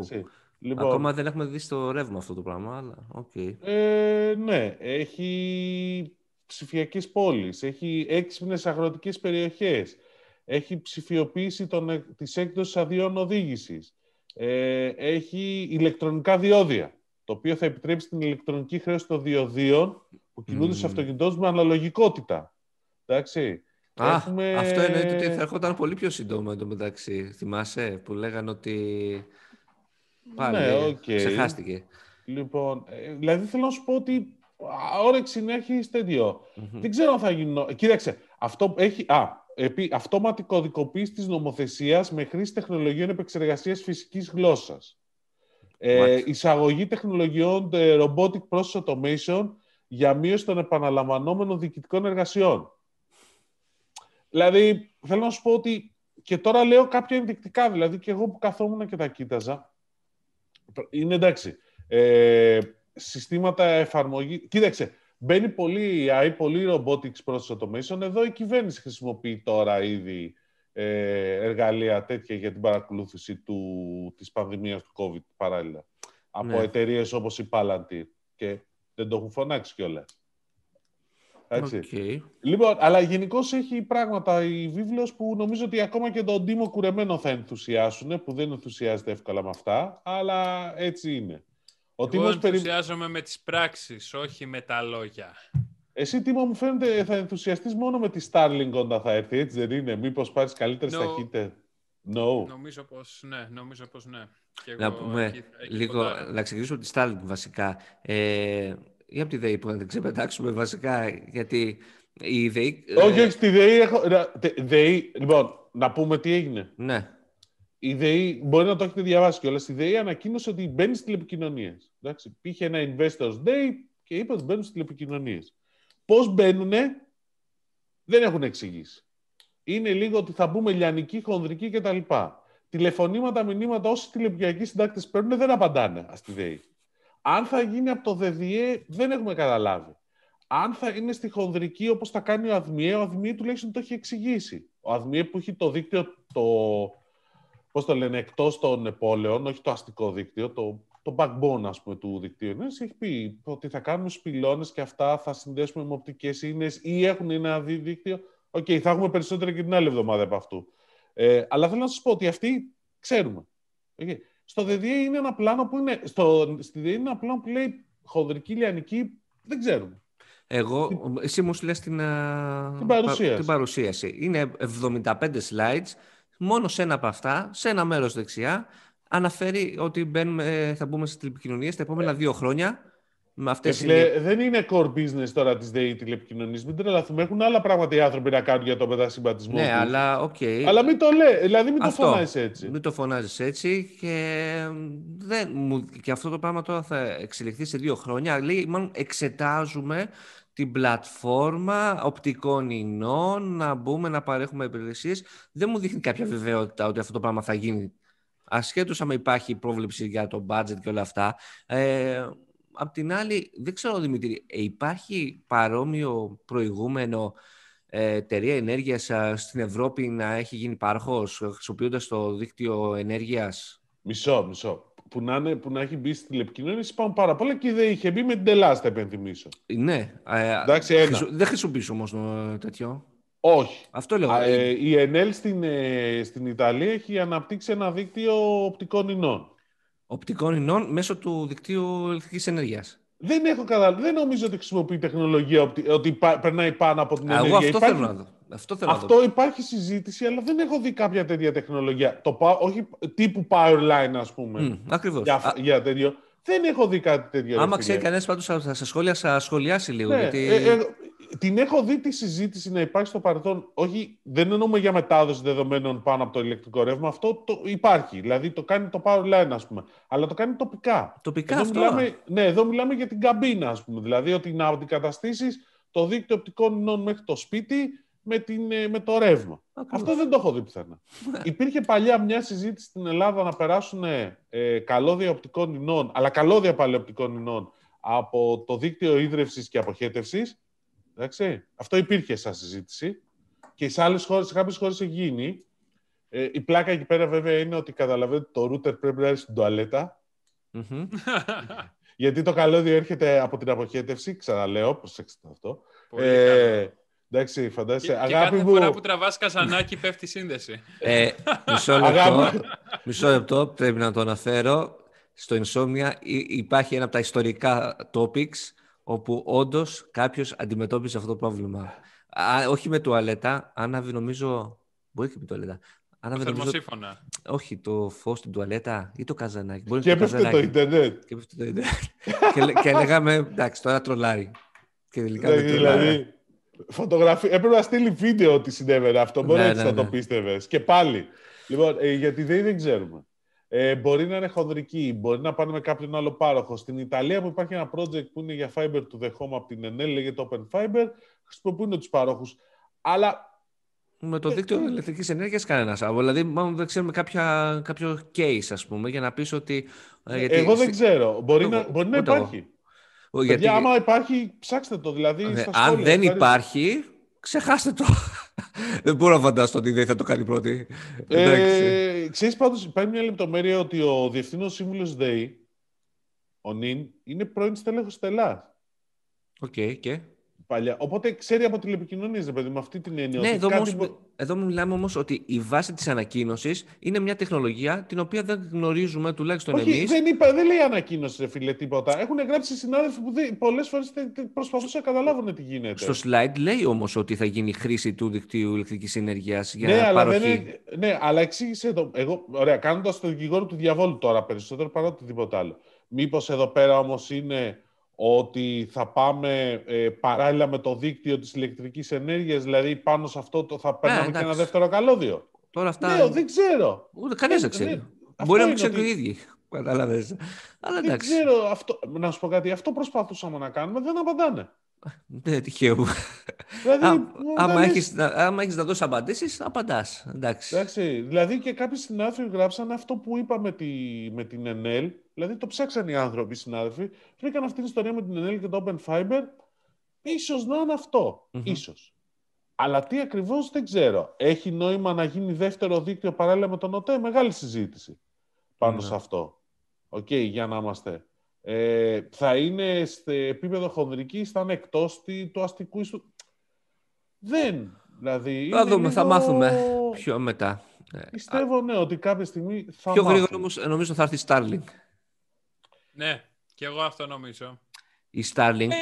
Λοιπόν, Ακόμα δεν έχουμε δει στο ρεύμα αυτό το πράγμα, αλλά okay. ε, ναι, έχει ψηφιακές πόλεις, έχει έξυπνες αγροτικές περιοχές, έχει ψηφιοποίηση των, της έκδοσης αδειών οδήγησης, ε, έχει ηλεκτρονικά διόδια, το οποίο θα επιτρέψει την ηλεκτρονική χρέωση των διοδίων που κινούνται mm. σε αυτοκινητός με αναλογικότητα. Εντάξει. Α, Έχουμε... αυτό εννοείται ότι θα έρχονταν πολύ πιο σύντομα εντωμεταξύ. Θυμάσαι που λέγανε ότι πάλι ναι, okay. ξεχάστηκε. Λοιπόν, ε, δηλαδή θέλω να σου πω ότι όρεξη να έχει τέτοιο. Δεν ξέρω αν θα γίνει... Κοίταξε, αυτό έχει... Α, επί, αυτόματη κωδικοποίηση της νομοθεσίας με χρήση τεχνολογίων επεξεργασίας φυσικής γλώσσας. Ε, εισαγωγή τεχνολογιών ε, robotic process automation για μείωση των επαναλαμβανόμενων διοικητικών εργασιών. Δηλαδή, θέλω να σου πω ότι και τώρα λέω κάποια ενδεικτικά, δηλαδή και εγώ που καθόμουν και τα κοίταζα, είναι εντάξει, ε, συστήματα εφαρμογή. Κοίταξε, μπαίνει πολύ AI, πολύ robotics process automation. Εδώ η κυβέρνηση χρησιμοποιεί τώρα ήδη ε, εργαλεία τέτοια για την παρακολούθηση του, της πανδημίας του COVID παράλληλα. Από ναι. εταιρείες όπως η Palantir. Και δεν το έχουν φωνάξει κιόλας. Okay. Λοιπόν, αλλά γενικώς έχει πράγματα η βίβλος που νομίζω ότι ακόμα και τον Τίμο Κουρεμένο θα ενθουσιάσουν, που δεν ενθουσιάζεται εύκολα με αυτά, αλλά έτσι είναι. Ο Εγώ ενθουσιάζομαι με τις πράξεις, όχι με τα λόγια. Εσύ, Τίμο, μου φαίνεται θα ενθουσιαστείς μόνο με τη Starlink όταν θα έρθει, έτσι δεν είναι; Μήπως πάρεις καλύτερες no. ταχύτητες; No. Νομίζω πως ναι, νομίζω πως ναι. Και να πούμε εκεί, εκεί λίγο, να ξεκινήσουμε τη Starlink βασικά. Ε, ή από τη ΔΕΗ που να την ξεπετάξουμε βασικά, γιατί η ΔΕΗ... Όχι, όχι, στη ΔΕΗ έχω... ΔΕΗ, λοιπόν, να πούμε τι έγινε. Ναι. Η ΔΕΗ, μπορεί να το έχετε διαβάσει κιόλας, η ΔΕΗ ανακοίνωσε ότι μπαίνει στις τηλεπικοινωνίες. Πήγε ένα Investors Day και είπε ότι μπαίνουν στις τηλεπικοινωνίες. Πώς μπαίνουν, δεν έχουν εξηγήσει. Είναι λίγο ότι θα μπούμε λιανική, χονδρική κτλ. Τηλεφωνήματα, μηνύματα, όσοι τηλεπικοινωνικοί συντάκτε παίρνουν δεν απαντάνε στη ΔΕΗ. Αν θα γίνει από το ΔΔΕ, δεν έχουμε καταλάβει. Αν θα είναι στη χονδρική όπως θα κάνει ο ΑΔΜΙΕ, ο ΑΔΜΙΕ τουλάχιστον το έχει εξηγήσει. Ο ΑΔΜΙΕ που έχει το δίκτυο, το, πώς το λένε, εκτός των πόλεων, όχι το αστικό δίκτυο, το το backbone ας πούμε, του δικτύου ενέργειας, έχει πει ότι θα κάνουμε σπηλώνες και αυτά θα συνδέσουμε με οπτικές ίνες ή έχουν ένα δίκτυο. OK, okay, θα έχουμε περισσότερα και την άλλη εβδομάδα από αυτού. Ε, αλλά θέλω να σας πω ότι αυτοί ξέρουμε. Okay. Στο ΔΕΗ είναι ένα πλάνο που είναι, στο, στη ΔΕΗ είναι ένα πλάνο που λέει χονδρική λιανική, δεν ξέρουμε. Εγώ, εσύ μου λες την, την, παρουσίαση. την παρουσίαση. Είναι 75 slides, μόνο σε ένα από αυτά, σε ένα μέρος δεξιά, αναφέρει ότι μπαίνουμε, θα μπούμε στις τηλεπικοινωνίες τα επόμενα δύο χρόνια. Με αυτές είναι... Δεν είναι core business τώρα της ΔΕΗ τηλεπικοινωνίες. Μην τρελαθούμε. Έχουν άλλα πράγματα οι άνθρωποι να κάνουν για το μετασχηματισμό Ναι, αλλά OK. Okay. Αλλά μην το λέει. Δηλαδή μην αυτό, το φωνάζεις έτσι. Μην το φωνάζεις έτσι. Και, δεν, και αυτό το πράγμα τώρα θα εξελιχθεί σε δύο χρόνια. Λέει, μάλλον εξετάζουμε την πλατφόρμα οπτικών ινών, να μπούμε να παρέχουμε υπηρεσίες. Δεν μου δείχνει κάποια βεβαιότητα ότι αυτό το πράγμα θα γίνει. Ασχέτως αν υπάρχει πρόβλεψη για το budget και όλα αυτά. Ε, απ' την άλλη, δεν ξέρω Δημήτρη, ε, υπάρχει παρόμοιο προηγούμενο ε, εταιρεία ενέργειας στην Ευρώπη να έχει γίνει πάροχος χρησιμοποιώντας το δίκτυο ενέργειας; Μισό, μισό που να, είναι, που να έχει μπει στη τηλεπικοινωνία πάμε πάρα πολλά και δεν είχε μπει με την Ελλάδα, θα υπενθυμίσω. Ναι. Εντάξει, ένα. Δεν χρησιμοποιήσω όμως τέτοιο. Όχι. Αυτό λέω. ε, η ΕΝΕΛ στην, ε, στην Ιταλία έχει αναπτύξει ένα δίκτυο οπτικών ινών. Οπτικών ινών μέσω του δικτύου ηλεκτρικής ενέργειας. Δεν έχω καταλάβει. Δεν νομίζω ότι χρησιμοποιεί τεχνολογία ότι περνάει πάνω από την ενέργεια. Εγώ αυτό υπάρχει... θέλω να δω. Αυτό, θέλω Αυτό υπάρχει συζήτηση, αλλά δεν έχω δει κάποια τέτοια τεχνολογία. Το, όχι τύπου Powerline, ας πούμε. Mm, ακριβώς. Για, για τέτοιο. Δεν έχω δει κάτι τέτοιο. Άμα ξέρει κανένας, πάντως θα σε σχόλια, θα σχολιάσει λίγο. Ναι, γιατί... ε, ε, την έχω δει τη συζήτηση να υπάρχει στο παρελθόν. Όχι, δεν εννοούμε για μετάδοση δεδομένων πάνω από το ηλεκτρικό ρεύμα. Αυτό το υπάρχει. Δηλαδή το κάνει το Powerline, ας πούμε. Αλλά το κάνει τοπικά. Τοπικά εδώ αυτό. Μιλάμε, ναι, εδώ μιλάμε για την καμπίνα, ας πούμε. Δηλαδή ότι να αντικαταστήσεις το δίκτυο οπτικών ινών μέχρι το σπίτι με, την, ε, με το ρεύμα. Αυτό δεν το έχω δει πουθενά. Υπήρχε παλιά μια συζήτηση στην Ελλάδα να περάσουν ε, καλώδια οπτικών ινών, αλλά καλώδια πάλι οπτικών ινών από το δίκτυο ίδρυυση και αποχέτευσης. Αυτό υπήρχε σαν συζήτηση. Και σε άλλες χώρες, σε κάποιες χώρες έχει γίνει. Ε, η πλάκα εκεί πέρα βέβαια είναι ότι καταλαβαίνετε το router πρέπει να είναι στην τουαλετα Γιατί το καλώδιο έρχεται από την αποχέτευση, ξαναλέω, προσέξτε αυτό. ε, Εντάξει, φαντάζεσαι. Και, Αγάπη και κάθε μου... φορά που τραβάς καζανάκι πέφτει σύνδεση. Ε, μισό, λεπτό, μισό λεπτό, πρέπει να το αναφέρω. Στο Insomnia υπάρχει ένα από τα ιστορικά topics όπου όντως κάποιος αντιμετώπιζε αυτό το πρόβλημα. Α, όχι με τουαλέτα, άναβε νομίζω. Μπορεί και με τουαλέτα. Άναβε νομίζω. Όχι, το φως στην τουαλέτα ή το καζανάκι. Μπορεί και έπεφτε το Ιντερνετ. Και έπεφτε το Ιντερνετ. και, και λέγαμε, εντάξει, τώρα τρολάρει. Και τελικά δεν δηλαδή, Φωτογραφία. Έπρεπε να στείλει βίντεο ότι συνέβαινε αυτό. Μπορεί ναι, να ναι, το ναι. πίστευες. Και πάλι. Λοιπόν, ε, γιατί δεν, δεν ξέρουμε. Ε, μπορεί να είναι χονδρική, μπορεί να πάνε με κάποιον άλλο πάροχο. Στην Ιταλία που υπάρχει ένα project που είναι για fiber to the home από την Enel, λέγεται Open Fiber, χρησιμοποιούν τους πάροχου. Αλλά με το ε, δίκτυο ε, ηλεκτρικής ενέργειας κανένας άλλο. Δηλαδή, μάλλον δεν ξέρουμε κάποια, κάποιο case, ας πούμε, για να πεις ότι. Ε, γιατί... Εγώ δεν ξέρω. Μπορεί, να, μπορεί να υπάρχει. Γιατί... Παιδιά, άμα υπάρχει, ψάξτε το. Δηλαδή, ναι, στα αν δεν υπάρχει, ξεχάστε το. Δεν μπορώ να φανταστώ ότι δεν θα το κάνει πρώτη. Ε, ξέρεις πάντως, υπάρχει μια λεπτομέρεια ότι ο διευθύνων σύμβουλος ΔΕΗ, ο ΝΙΝ, είναι πρώην στέλεχος Τελά. OK, okay, και; Παλιά. Οπότε ξέρει από τηλεπικοινωνίες, ρε παιδί, με αυτή την έννοια. Ναι, εδώ, κάτι... όμως, εδώ μιλάμε όμως ότι η βάση της ανακοίνωσης είναι μια τεχνολογία την οποία δεν γνωρίζουμε τουλάχιστον εμείς. Δεν, είπα, δεν λέει ανακοίνωση, ρε φίλε, τίποτα. Έχουν γράψει συνάδελφοι που πολλές φορές προσπαθούσαν να καταλάβουν τι γίνεται. Στο slide λέει όμως ότι θα γίνει χρήση του δικτύου ηλεκτρικής ενέργειας για ναι, παροχή. Αλλά δεν ναι, αλλά εξήγησε το. Εγώ, ωραία, κάνοντας το δικηγόρο του διαβόλου τώρα περισσότερο παρά οτιδήποτε άλλο. Μήπως εδώ πέρα όμως είναι ότι θα πάμε ε, παράλληλα με το δίκτυο της ηλεκτρικής ενέργειας, δηλαδή πάνω σε αυτό το θα ναι, περνάμε και ένα δεύτερο καλώδιο. Τώρα αυτά... Ναι, δεν ξέρω. Ούτε κανείς δεν ξέρει. Μπορεί να μην ξέρει ότι... οι ίδιοι. Καταλαβαίνεις. Αλλά δεν ξέρω. Αυτό... Να σου πω κάτι. Αυτό προσπαθούσαμε να κάνουμε. Δεν απαντάνε. Ναι, τυχαίο. Δηλαδή, άμα, έχεις, άμα έχεις να δώσεις απαντήσεις, απαντάς. Εντάξει. Εντάξει. Δηλαδή και κάποιοι συνάδελφοι γράψαν αυτό που είπα με, τη, με την Enel. Δηλαδή το ψάξαν οι άνθρωποι, οι συνάδελφοι. Βρήκαν αυτή την ιστορία με την Enel και το Open Fiber. Ίσως να είναι αυτό. Mm-hmm. Ίσως. Αλλά τι ακριβώς δεν ξέρω. Έχει νόημα να γίνει δεύτερο δίκτυο παράλληλα με τον ΟΤΕ; Μεγάλη συζήτηση πάνω mm-hmm. σε αυτό. Οκ, για να είμαστε. Ε, θα είναι σε επίπεδο χονδρική, θα είναι εκτός του αστικού ιστού. Δεν. Δηλαδή, θα είναι δούμε, θα λίγο- μάθουμε πιο μετά. Ε, Πιστεύω, ναι, ότι κάποια στιγμή θα Πιο μάθουμε. γρήγορα όμως νομίζω θα έρθει η Starlink. Ναι, και εγώ αυτό νομίζω. Η Starlink, Ε,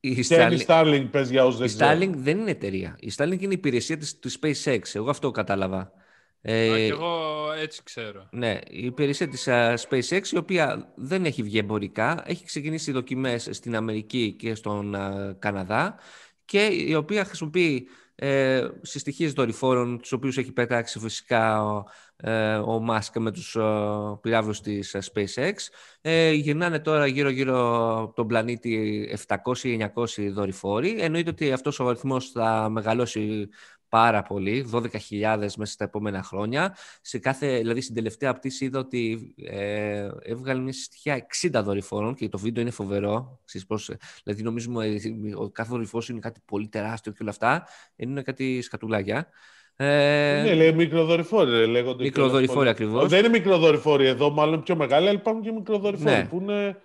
η, η Και είναι η Starlink, Starlink, πες για όσους η δεν ξέρουν. Starlink δεν είναι εταιρεία. Η Starlink είναι υπηρεσία της, του SpaceX. Εγώ αυτό κατάλαβα. Ε, Α, και εγώ έτσι ξέρω. Ναι, η υπηρεσία της α, SpaceX, η οποία δεν έχει βγει εμπορικά, έχει ξεκινήσει δοκιμές στην Αμερική και στον α, Καναδά και η οποία χρησιμοποιεί ε, συστοιχίες δορυφόρων, τους οποίους έχει πετάξει φυσικά ο, ε, ο Musk με τους ε, πυράβλους της α, SpaceX. Ε, γυρνάνε τώρα γύρω-γύρω από τον πλανήτη 700-900 δορυφόροι. Εννοείται ότι αυτός ο αριθμός θα μεγαλώσει πάρα πολύ, 12.000 μέσα στα επόμενα χρόνια. Σε κάθε, δηλαδή στην τελευταία πτήση είδα ότι ε, έβγαλε μια στοιχεία 60 δορυφόρων και το βίντεο είναι φοβερό. Ξέρεις πώς, ε, δηλαδή νομίζουμε ε, ο κάθε δορυφόρος είναι κάτι πολύ τεράστιο και όλα αυτά. Είναι κάτι σκατουλάκια. Ε, Ναι, λέει μικροδορυφόροι. ρε, λέγονται Μικροδορυφόροι κιόλας ακριβώς. πολύ. Δεν είναι μικροδορυφόροι εδώ, μάλλον πιο μεγάλα, αλλά υπάρχουν και μικροδορυφόροι Ναι. που είναι.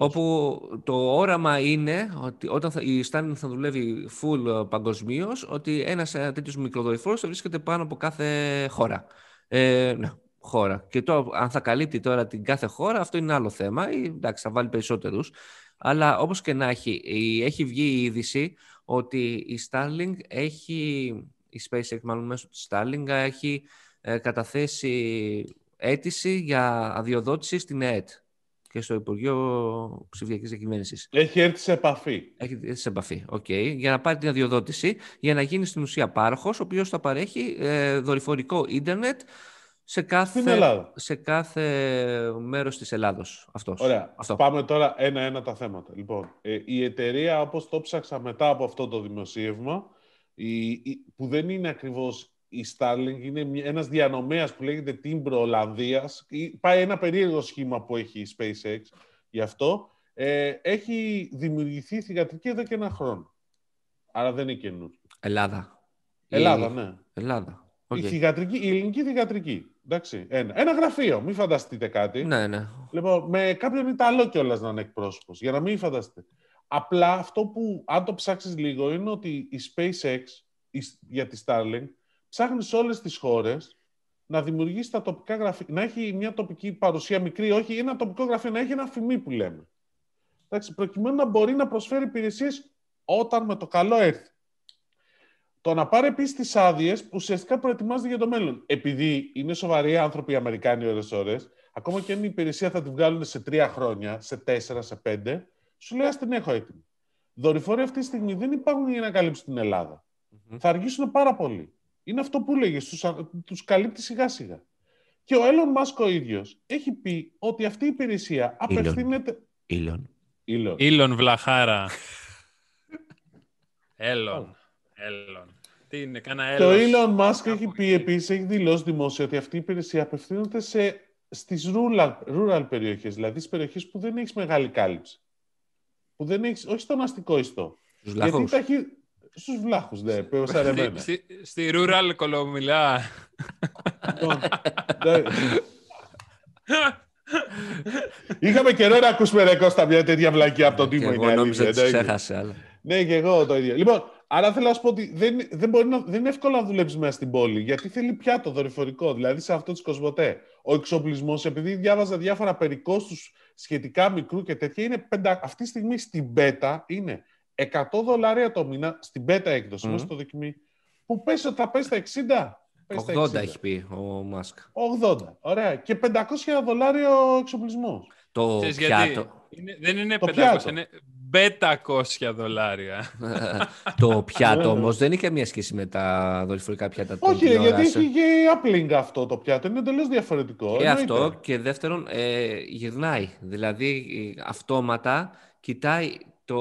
Όπου το όραμα είναι ότι όταν θα, η Starlink θα δουλεύει full παγκοσμίως, ότι ένας τέτοιος μικροδορυφόρο θα βρίσκεται πάνω από κάθε χώρα. Ε, ναι, χώρα. Και το, αν θα καλύπτει τώρα την κάθε χώρα, αυτό είναι άλλο θέμα. Ή, εντάξει, θα βάλει περισσότερους. Αλλά όπως και να έχει, η- έχει βγει η είδηση ότι η Starlink έχει, η SpaceX μάλλον μέσω της Starlink έχει ε, καταθέσει αίτηση για αδειοδότηση στην ΕΕΤ και στο Υπουργείο Ψηφιακής Διακυβέρνησης. Έχει έρθει σε επαφή. Έχει έρθει σε επαφή. Okay. Για να πάρει την αδειοδότηση, για να γίνει στην ουσία πάροχος, ο οποίος θα παρέχει ε, δορυφορικό ίντερνετ σε κάθε, Στην Ελλάδα. σε κάθε μέρος της Ελλάδος. Αυτός. Ωραία. Αυτό. Πάμε τώρα ένα-ένα τα θέματα. Λοιπόν, ε, η εταιρεία, όπως το ψάξα μετά από αυτό το δημοσίευμα, η, η- που δεν είναι ακριβώς η Starlink, είναι μια- ένας διανομέας που λέγεται Tibro Ολλανδίας. Ή- Πάει ένα περίεργο σχήμα που έχει η SpaceX γι' αυτό. Ε, έχει δημιουργηθεί θυγατρική εδώ και ένα χρόνο. Άρα δεν είναι καινούργιο. Ελλάδα. Ελλάδα, Η... ναι. Ελλάδα. Οκ. Η, θυγατρική, η ελληνική θυγατρική. Εντάξει, ένα. ένα γραφείο, μην φανταστείτε κάτι. Ναι, ναι. Λοιπόν, με κάποιον Ιταλό κιόλας να είναι εκπρόσωπος, για να μην φανταστείτε. Απλά αυτό που, αν το ψάξεις λίγο, είναι ότι η SpaceX η- για τη Starlink ψάχνεις σε όλες τις χώρες να δημιουργήσεις τα τοπικά γραφεία, να έχει μια τοπική παρουσία μικρή, όχι ένα τοπικό γραφείο, να έχει ένα φημί που λέμε. Εντάξει, προκειμένου να μπορεί να προσφέρει υπηρεσίες όταν με το καλό έρθει. Το να πάρει επίσης τις άδειες που ουσιαστικά προετοιμάζεται για το μέλλον. Επειδή είναι σοβαροί άνθρωποι οι Αμερικάνοι ώρε-ώρε, ακόμα και αν η υπηρεσία θα την βγάλουν σε τρία χρόνια, σε τέσσερα, σε πέντε, σου λέει: Α την έχω έτοιμη. Δορυφόροι αυτή τη στιγμή δεν υπάρχουν για να καλύψουν την Ελλάδα. Μμμ. Θα αργήσουν πάρα πολύ. Είναι αυτό που έλεγε, τους καλύπτει σιγά σιγά. Και ο Elon Musk ο ίδιος έχει πει ότι αυτή η υπηρεσία απευθύνεται. Ήλιον. Elon. Ήλον Βλαχάρα. Έλλον. Έλλον. Τι είναι, κάνα Και ο έλος. Elon Musk Κάπου έχει πει εκεί. επίσης, έχει δηλώσει δημόσια ότι αυτή η υπηρεσία απευθύνεται σε, στις rural, rural περιοχές, δηλαδή στις περιοχές που δεν έχεις μεγάλη κάλυψη. Που δεν έχεις, όχι στον αστικό ιστό. Τους Γιατί λαχούς. τα έχει στους βλάχους, ναι, πέω σαν Στη, εμένα. στη, στη Rural Κολομιλά. Λοιπόν, ναι. Είχαμε καιρό να ακούσουμε ρε Κώστα μια τέτοια βλακία από τον Και Τίμο. εγώ είναι νόμιζα αλήθεια, ότι τους εντάξει. έχασε, αλλά... Ναι, και εγώ το ίδιο. Λοιπόν, άρα θέλω να σου πω ότι δεν, δεν, μπορεί να, δεν είναι εύκολο να δουλέψεις μέσα στην πόλη, γιατί θέλει πιάτο δορυφορικό, δηλαδή σε αυτό της Κοσμοτέ. Ο εξοπλισμός, επειδή διάβαζα διάφορα περί κόστους σχετικά μικρού και τέτοια, είναι πεντα... αυτή τη στιγμή στην πέτα είναι 100 δολάρια το μήνα, στην πέτα έκδοση, Μμμ. μέσα στο δοκιμή, που πέσει ότι θα πέσει τα 60. Πέσει τα 80 60. έχει πει ο Μάσκ. 80. Ωραία. Και 500 δολάρια ο εξοπλισμός. Το Ξέρεις γιατί. πιάτο. Είναι, δεν είναι Το 500, πιάτο. είναι 500 δολάρια. το πιάτο Ναι, ναι. όμως δεν έχει καμία σχέση με τα δορυφορικά πιάτα των Όχι, ρε, γιατί τηλεοράσεων. έχει και uplink αυτό το πιάτο. Είναι εντελώς διαφορετικό. Και εννοείται. αυτό και δεύτερον ε, γυρνάει. Δηλαδή ε, αυτόματα κοιτάει το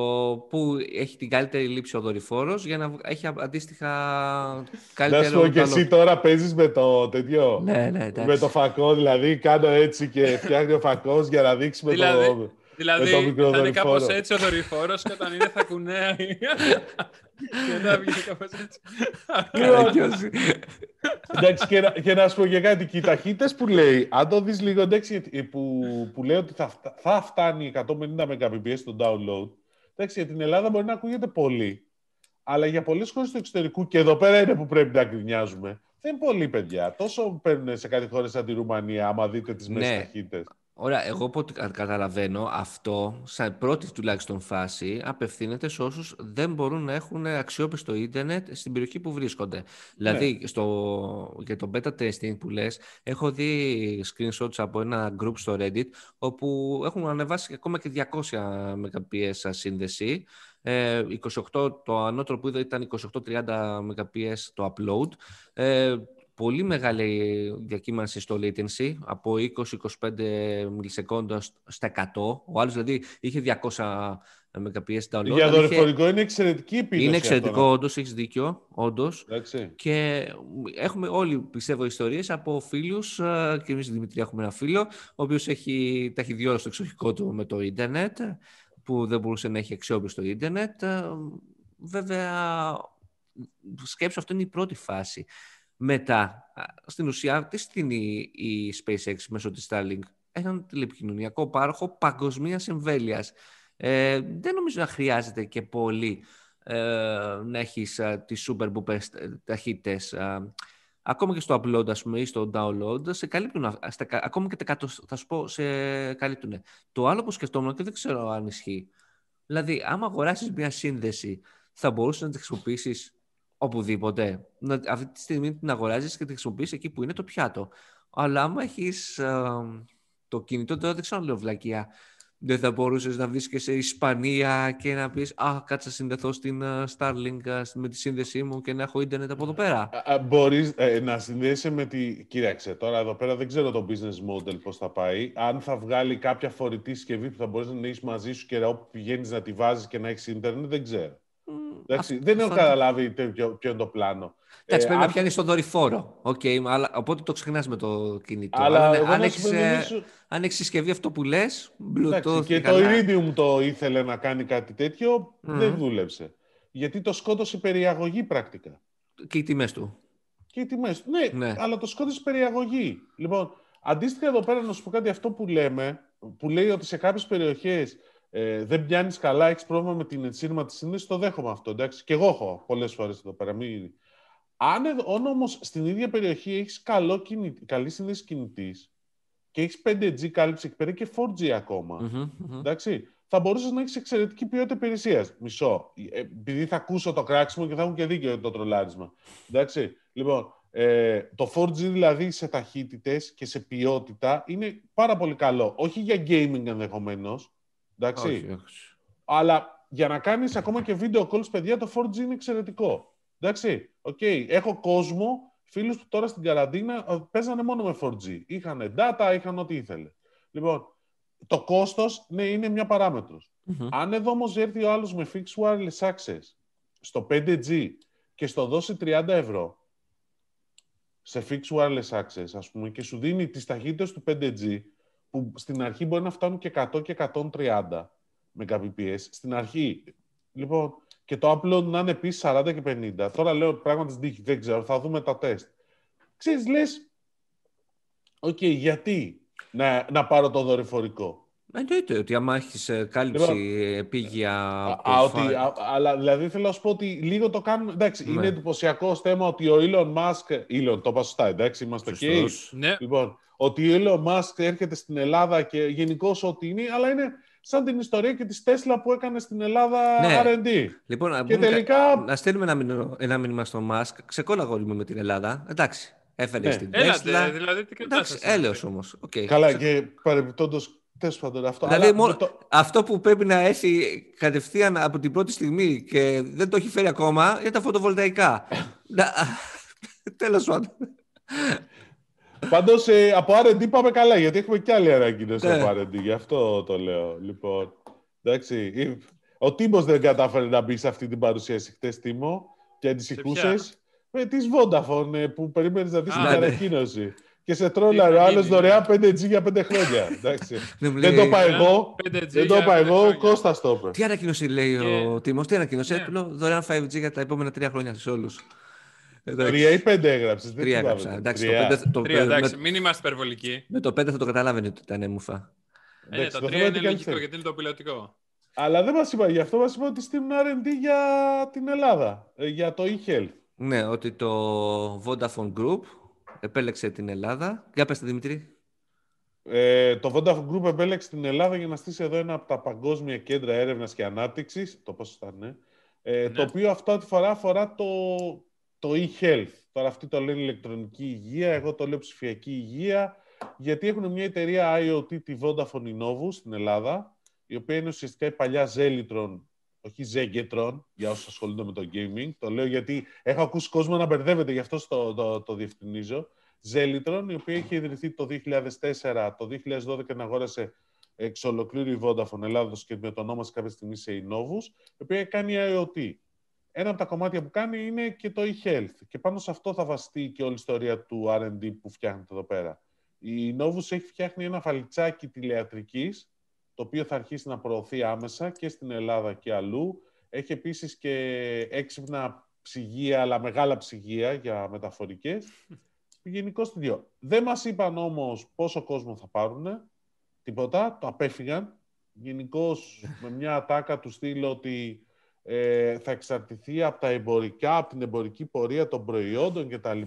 που έχει την καλύτερη λήψη ο δορυφόρος για να έχει αντίστοιχα Να καλύτερο... σου πω και καλό- εσύ τώρα παίζεις με το τέτοιο; Ναι, ναι, εντάξει. με το φακό, δηλαδή κάνω έτσι και φτιάχνει ο φακός για να δείξει με Δηλαδή, το. Δηλαδή, το μικρό θα είναι κάπως δορυφόρο. έτσι ο δορυφόρος και όταν είναι θα κουνέει. και θα βγει κάπως έτσι. Καραγκιόζη. Εντάξει, και, να, και να σου πω και κάτι. Και οι ταχύτητες που λέει, αν το δεις λίγο, εντάξει, ε, που, που λέει ότι θα, φτα- θα φτάνει 150 Mbps στο download. Εντάξει, για την Ελλάδα μπορεί να ακούγεται πολύ. Αλλά για πολλές χώρες του εξωτερικού, και εδώ πέρα είναι που πρέπει να γκρινιάζουμε, δεν είναι πολύ παιδιά. Τόσο παίρνουν σε κάτι χώρες σαν τη Ρουμανία, άμα δείτε τις Ναι. μέση ταχύτητες. Ωραία, εγώ από ό,τι κα- καταλαβαίνω, αυτό, σαν πρώτη τουλάχιστον φάση, απευθύνεται σε όσους δεν μπορούν να έχουν αξιόπιστο ίντερνετ στην περιοχή που βρίσκονται. Δηλαδή, στο, για το beta testing που λες, έχω δει screenshots από ένα group στο Reddit, όπου έχουν ανεβάσει ακόμα και 200 Mbps σύνδεση. Ε, 28, το ανώτερο που είδα ήταν 28-30 Mbps το upload. Ε, πολύ μεγάλη διακύμανση στο latency, από 20-25 μιλισεκόντα στα 100. Ο άλλος δηλαδή είχε 200 Mbps download. Για αλλά είχε- δορυφορικό είναι εξαιρετική επίλυση. Είναι αυτό, εξαιρετικό, να- όντως, έχεις δίκιο, όντως. Εντάξει. Και έχουμε όλοι, πιστεύω, ιστορίες από φίλους, ε, και εμείς στη Δημητρία έχουμε ένα φίλο, ο οποίος έχει ταχυδιώρο στο εξοχικό του με το ίντερνετ, που δεν μπορούσε να έχει αξιόπιστο ίντερνετ. Ε, Βέβαια, σκέψου αυτό είναι η πρώτη φάση. Μετά, α, στην ουσία, τι στείνει η SpaceX μέσω της Starlink; Έναν τηλεπικοινωνιακό πάροχο παγκοσμίας εμβέλειας. Ε, δεν νομίζω να χρειάζεται και πολύ ε, να έχεις α, τις super boopers ταχύτητες. α. ακόμα και στο upload, ας πούμε, ή στο download, σε καλύπτουν, α- στα, κα- ακόμα και τα κάτω, θα σου πω, σε καλύπτουν. Το άλλο που σκεφτόμουν και δεν ξέρω αν ισχύει. Δηλαδή, άμα αγοράσεις μια σύνδεση, θα μπορούσες να τη χρησιμοποιήσεις οπουδήποτε. Να, αυτή τη στιγμή την αγοράζεις και τη χρησιμοποιείς εκεί που είναι το πιάτο. Αλλά άμα έχεις α, το κινητό, τώρα δεν ξέρω αν λέω βλακεία, δεν θα μπορούσες να βρεις και σε Ισπανία και να πεις «Α, κάτσε να συνδεθώ στην α, Starlink α, με τη σύνδεσή μου και να έχω ίντερνετ από εδώ πέρα». Μπορείς να συνδέσει με τη. Κοίταξε, τώρα εδώ πέρα δεν ξέρω το business model πώς θα πάει. Αν θα βγάλει κάποια φορητή συσκευή που θα μπορείς να έχει μαζί σου και όπου πηγαίνεις να τη βάζεις και να έχεις ίντερνετ, δεν ξέρω. Μ, Εντάξει, αυτό- δεν έχω αυτό- καταλάβει τε- ποιο, ποιο είναι το πλάνο. Εντάξει, Ε, πρέπει να αν- πιάνεις τον δορυφόρο. Οκ, αλλά, οπότε το ξεχνάς με το κινητό. Αλλά αν, εγώ αν να σου έχεις, ε, υπενθυμίσω- αν έχεις συσκευή αυτό που λες, Εντάξει, Bluetooth και το καλά. Iridium το ήθελε να κάνει κάτι τέτοιο, δεν Μμμ. δούλεψε. Γιατί το σκότωσε περιαγωγή πρακτικά. Και οι τιμές του. Και οι τιμές. του. Ναι, Ναι. αλλά το σκότωσε περιαγωγή. Λοιπόν, αντίστοιχα εδώ πέρα να σου πω κάτι αυτό που λέμε, που λέει ότι σε κάποιες περιοχές ε, δεν πιάνεις καλά, έχεις πρόβλημα με την ενσύρμα της σύνδεσης, το δέχομαι αυτό. Εντάξει. Και εγώ έχω πολλές φορές εδώ πέρα. Μην... Αν όμω στην ίδια περιοχή έχεις καλή σύνδεση κινητής και έχεις 5G κάλυψη εκεί πέρα και 4G ακόμα. Μμμ, μμμ. Εντάξει. Θα μπορούσες να έχεις εξαιρετική ποιότητα υπηρεσίας. Μισό. Ε, Επειδή θα ακούσω το κράξιμο και θα έχουν και δίκιο το τρολάρισμα. Εντάξει. Λοιπόν, ε, το 4G δηλαδή σε ταχύτητες και σε ποιότητα είναι πάρα πολύ καλό. Όχι για gaming ενδεχομένως. Εντάξει. Όχι, όχι. Αλλά για να κάνεις ακόμα και video calls, παιδιά, το 4G είναι εξαιρετικό. Εντάξει. Οκ. Έχω κόσμο, φίλους που τώρα στην καραντίνα ε, παίζανε μόνο με 4G. Είχαν data, είχαν ό,τι ήθελε. Λοιπόν, το κόστος ναι, είναι μια παράμετρος. Μμμ. Αν εδώ όμως έρθει ο άλλος με fixed wireless access στο 5G και στο δώσει 30 ευρώ σε fixed wireless access, ας πούμε, και σου δίνει τις ταχύτητες του 5G, που στην αρχή μπορεί να φτάνουν και 100 και 130 Mbps, στην αρχή. Λοιπόν, και το upload να είναι επίσης 40 και 50. Τώρα λέω πράγματα στην τύχη, δεν ξέρω, θα δούμε τα τεστ. Ξέρεις, λες, οκ, γιατί να, να πάρω το δορυφορικό. Εννοείται ότι άμα έχεις κάλυψη επίγεια. Α, από α, ότι, φα- α, αλλά δηλαδή θέλω να σου πω ότι λίγο το κάνουμε. Εντάξει, Ναι. είναι εντυπωσιακό ως θέμα ότι ο Elon Musk. Elon, το είπα σωστά, εντάξει, είμαστε οκ. Σωστός. Ναι. Λοιπόν, ότι ο Elon Musk έρχεται στην Ελλάδα και γενικώ ό,τι είναι, αλλά είναι σαν την ιστορία και της Tesla που έκανε στην Ελλάδα Ναι. RD. Λοιπόν, να, Και πούμε κα- τελικά. να στέλνουμε ένα, μήνυμα- ένα μήνυμα στο Μάσκ. Ξεκόλα αγόρι μου με την Ελλάδα. Εντάξει. Έφερε Ναι. στην Έλατε, Tesla. δηλαδή τι Εντάξει, κατάσταση. έλεος όμως. Οκ. Καλά, Ξε- και παρεμπιπτόντως. Τέλος πάντων αυτό. Δηλαδή, αλλά μόνο- με το- Αυτό που πρέπει να έχει κατευθείαν από την πρώτη στιγμή και δεν το έχει φέρει ακόμα είναι τα φωτοβολταϊκά. Να- Τέλος πάντων. Πάντως από RD πάμε καλά, γιατί έχουμε και άλλη ανακοίνωση Ναι. από RD. Γι' αυτό το λέω. Λοιπόν, εντάξει. Ο Τίμος δεν κατάφερε να μπει σε αυτή την παρουσίαση χτες, Τίμο, και ανησυχούσες. Με τη Vodafone ε, που περίμενε να δεις την Α, ναι. ανακοίνωση. Και σε τρόλαρε ο άλλος δωρεάν 5G για 5 χρόνια. δεν το είπα εγώ. Δεν το είπα εγώ, ο Κώστα το είπε. Τι ανακοίνωση λέει ο Τίμος, τι ανακοίνωση. Ναι. Δωρεάν 5G για τα επόμενα τρία χρόνια σε όλους. Τρία ή πέντε έγραψες. Τρία έγραψα. Εντάξει, το πέντε, εντάξει, μην είμαστε υπερβολικοί. Με το πέντε θα το καταλάβαινε ότι ήταν μουφα. Ε, ναι, το τρία είναι λογικό γιατί είναι το πιλωτικό. Αλλά δεν μας είπα γι' αυτό, μας είπα ότι στείλουν R&D για την Ελλάδα, ε, για το e-health. Ναι, ότι το Vodafone Group επέλεξε την Ελλάδα. Για πέστε Δημήτρη. Ε, το Vodafone Group επέλεξε την Ελλάδα για να στήσει εδώ ένα από τα παγκόσμια κέντρα έρευνας και ανάπτυξης, το πόσο θα είναι, ε, ναι. το οποίο αυτό τη φορά αφορά το, το e-health. Τώρα αυτοί το λένε ηλεκτρονική υγεία, εγώ το λέω ψηφιακή υγεία, γιατί έχουν μια εταιρεία IoT, τη Vodafone Innovus στην Ελλάδα, η οποία είναι ουσιαστικά η παλιά Zelitron όχι Zegetron, για όσους ασχολούνται με το gaming. Το λέω γιατί έχω ακούσει κόσμο να μπερδεύεται, γι' αυτό το, το, το διευκρινίζω. Zelitron, η οποία είχε ιδρυθεί το 2004, το 2012 να αγόρασε εξ ολοκλήρου η Vodafone Ελλάδος και με το ονόμασε κάποια στιγμή σε Innovus, η οποία κάνει IoT. Ένα από τα κομμάτια που κάνει είναι και το e-health. Και πάνω σε αυτό θα βαστεί και όλη η ιστορία του R&D που φτιάχνεται εδώ πέρα. Η Novus έχει φτιάχνει ένα φαλιτσάκι τηλεατρικής, το οποίο θα αρχίσει να προωθεί άμεσα και στην Ελλάδα και αλλού. Έχει επίσης και έξυπνα ψυγεία, αλλά μεγάλα ψυγεία για μεταφορικές. Γενικώ τι δύο. Δεν μας είπαν όμως πόσο κόσμο θα πάρουν, τίποτα, το απέφυγαν. Γενικώς με μια ατάκα του στείλω ότι ε, θα εξαρτηθεί από τα εμπορικά, από την εμπορική πορεία των προϊόντων κτλ.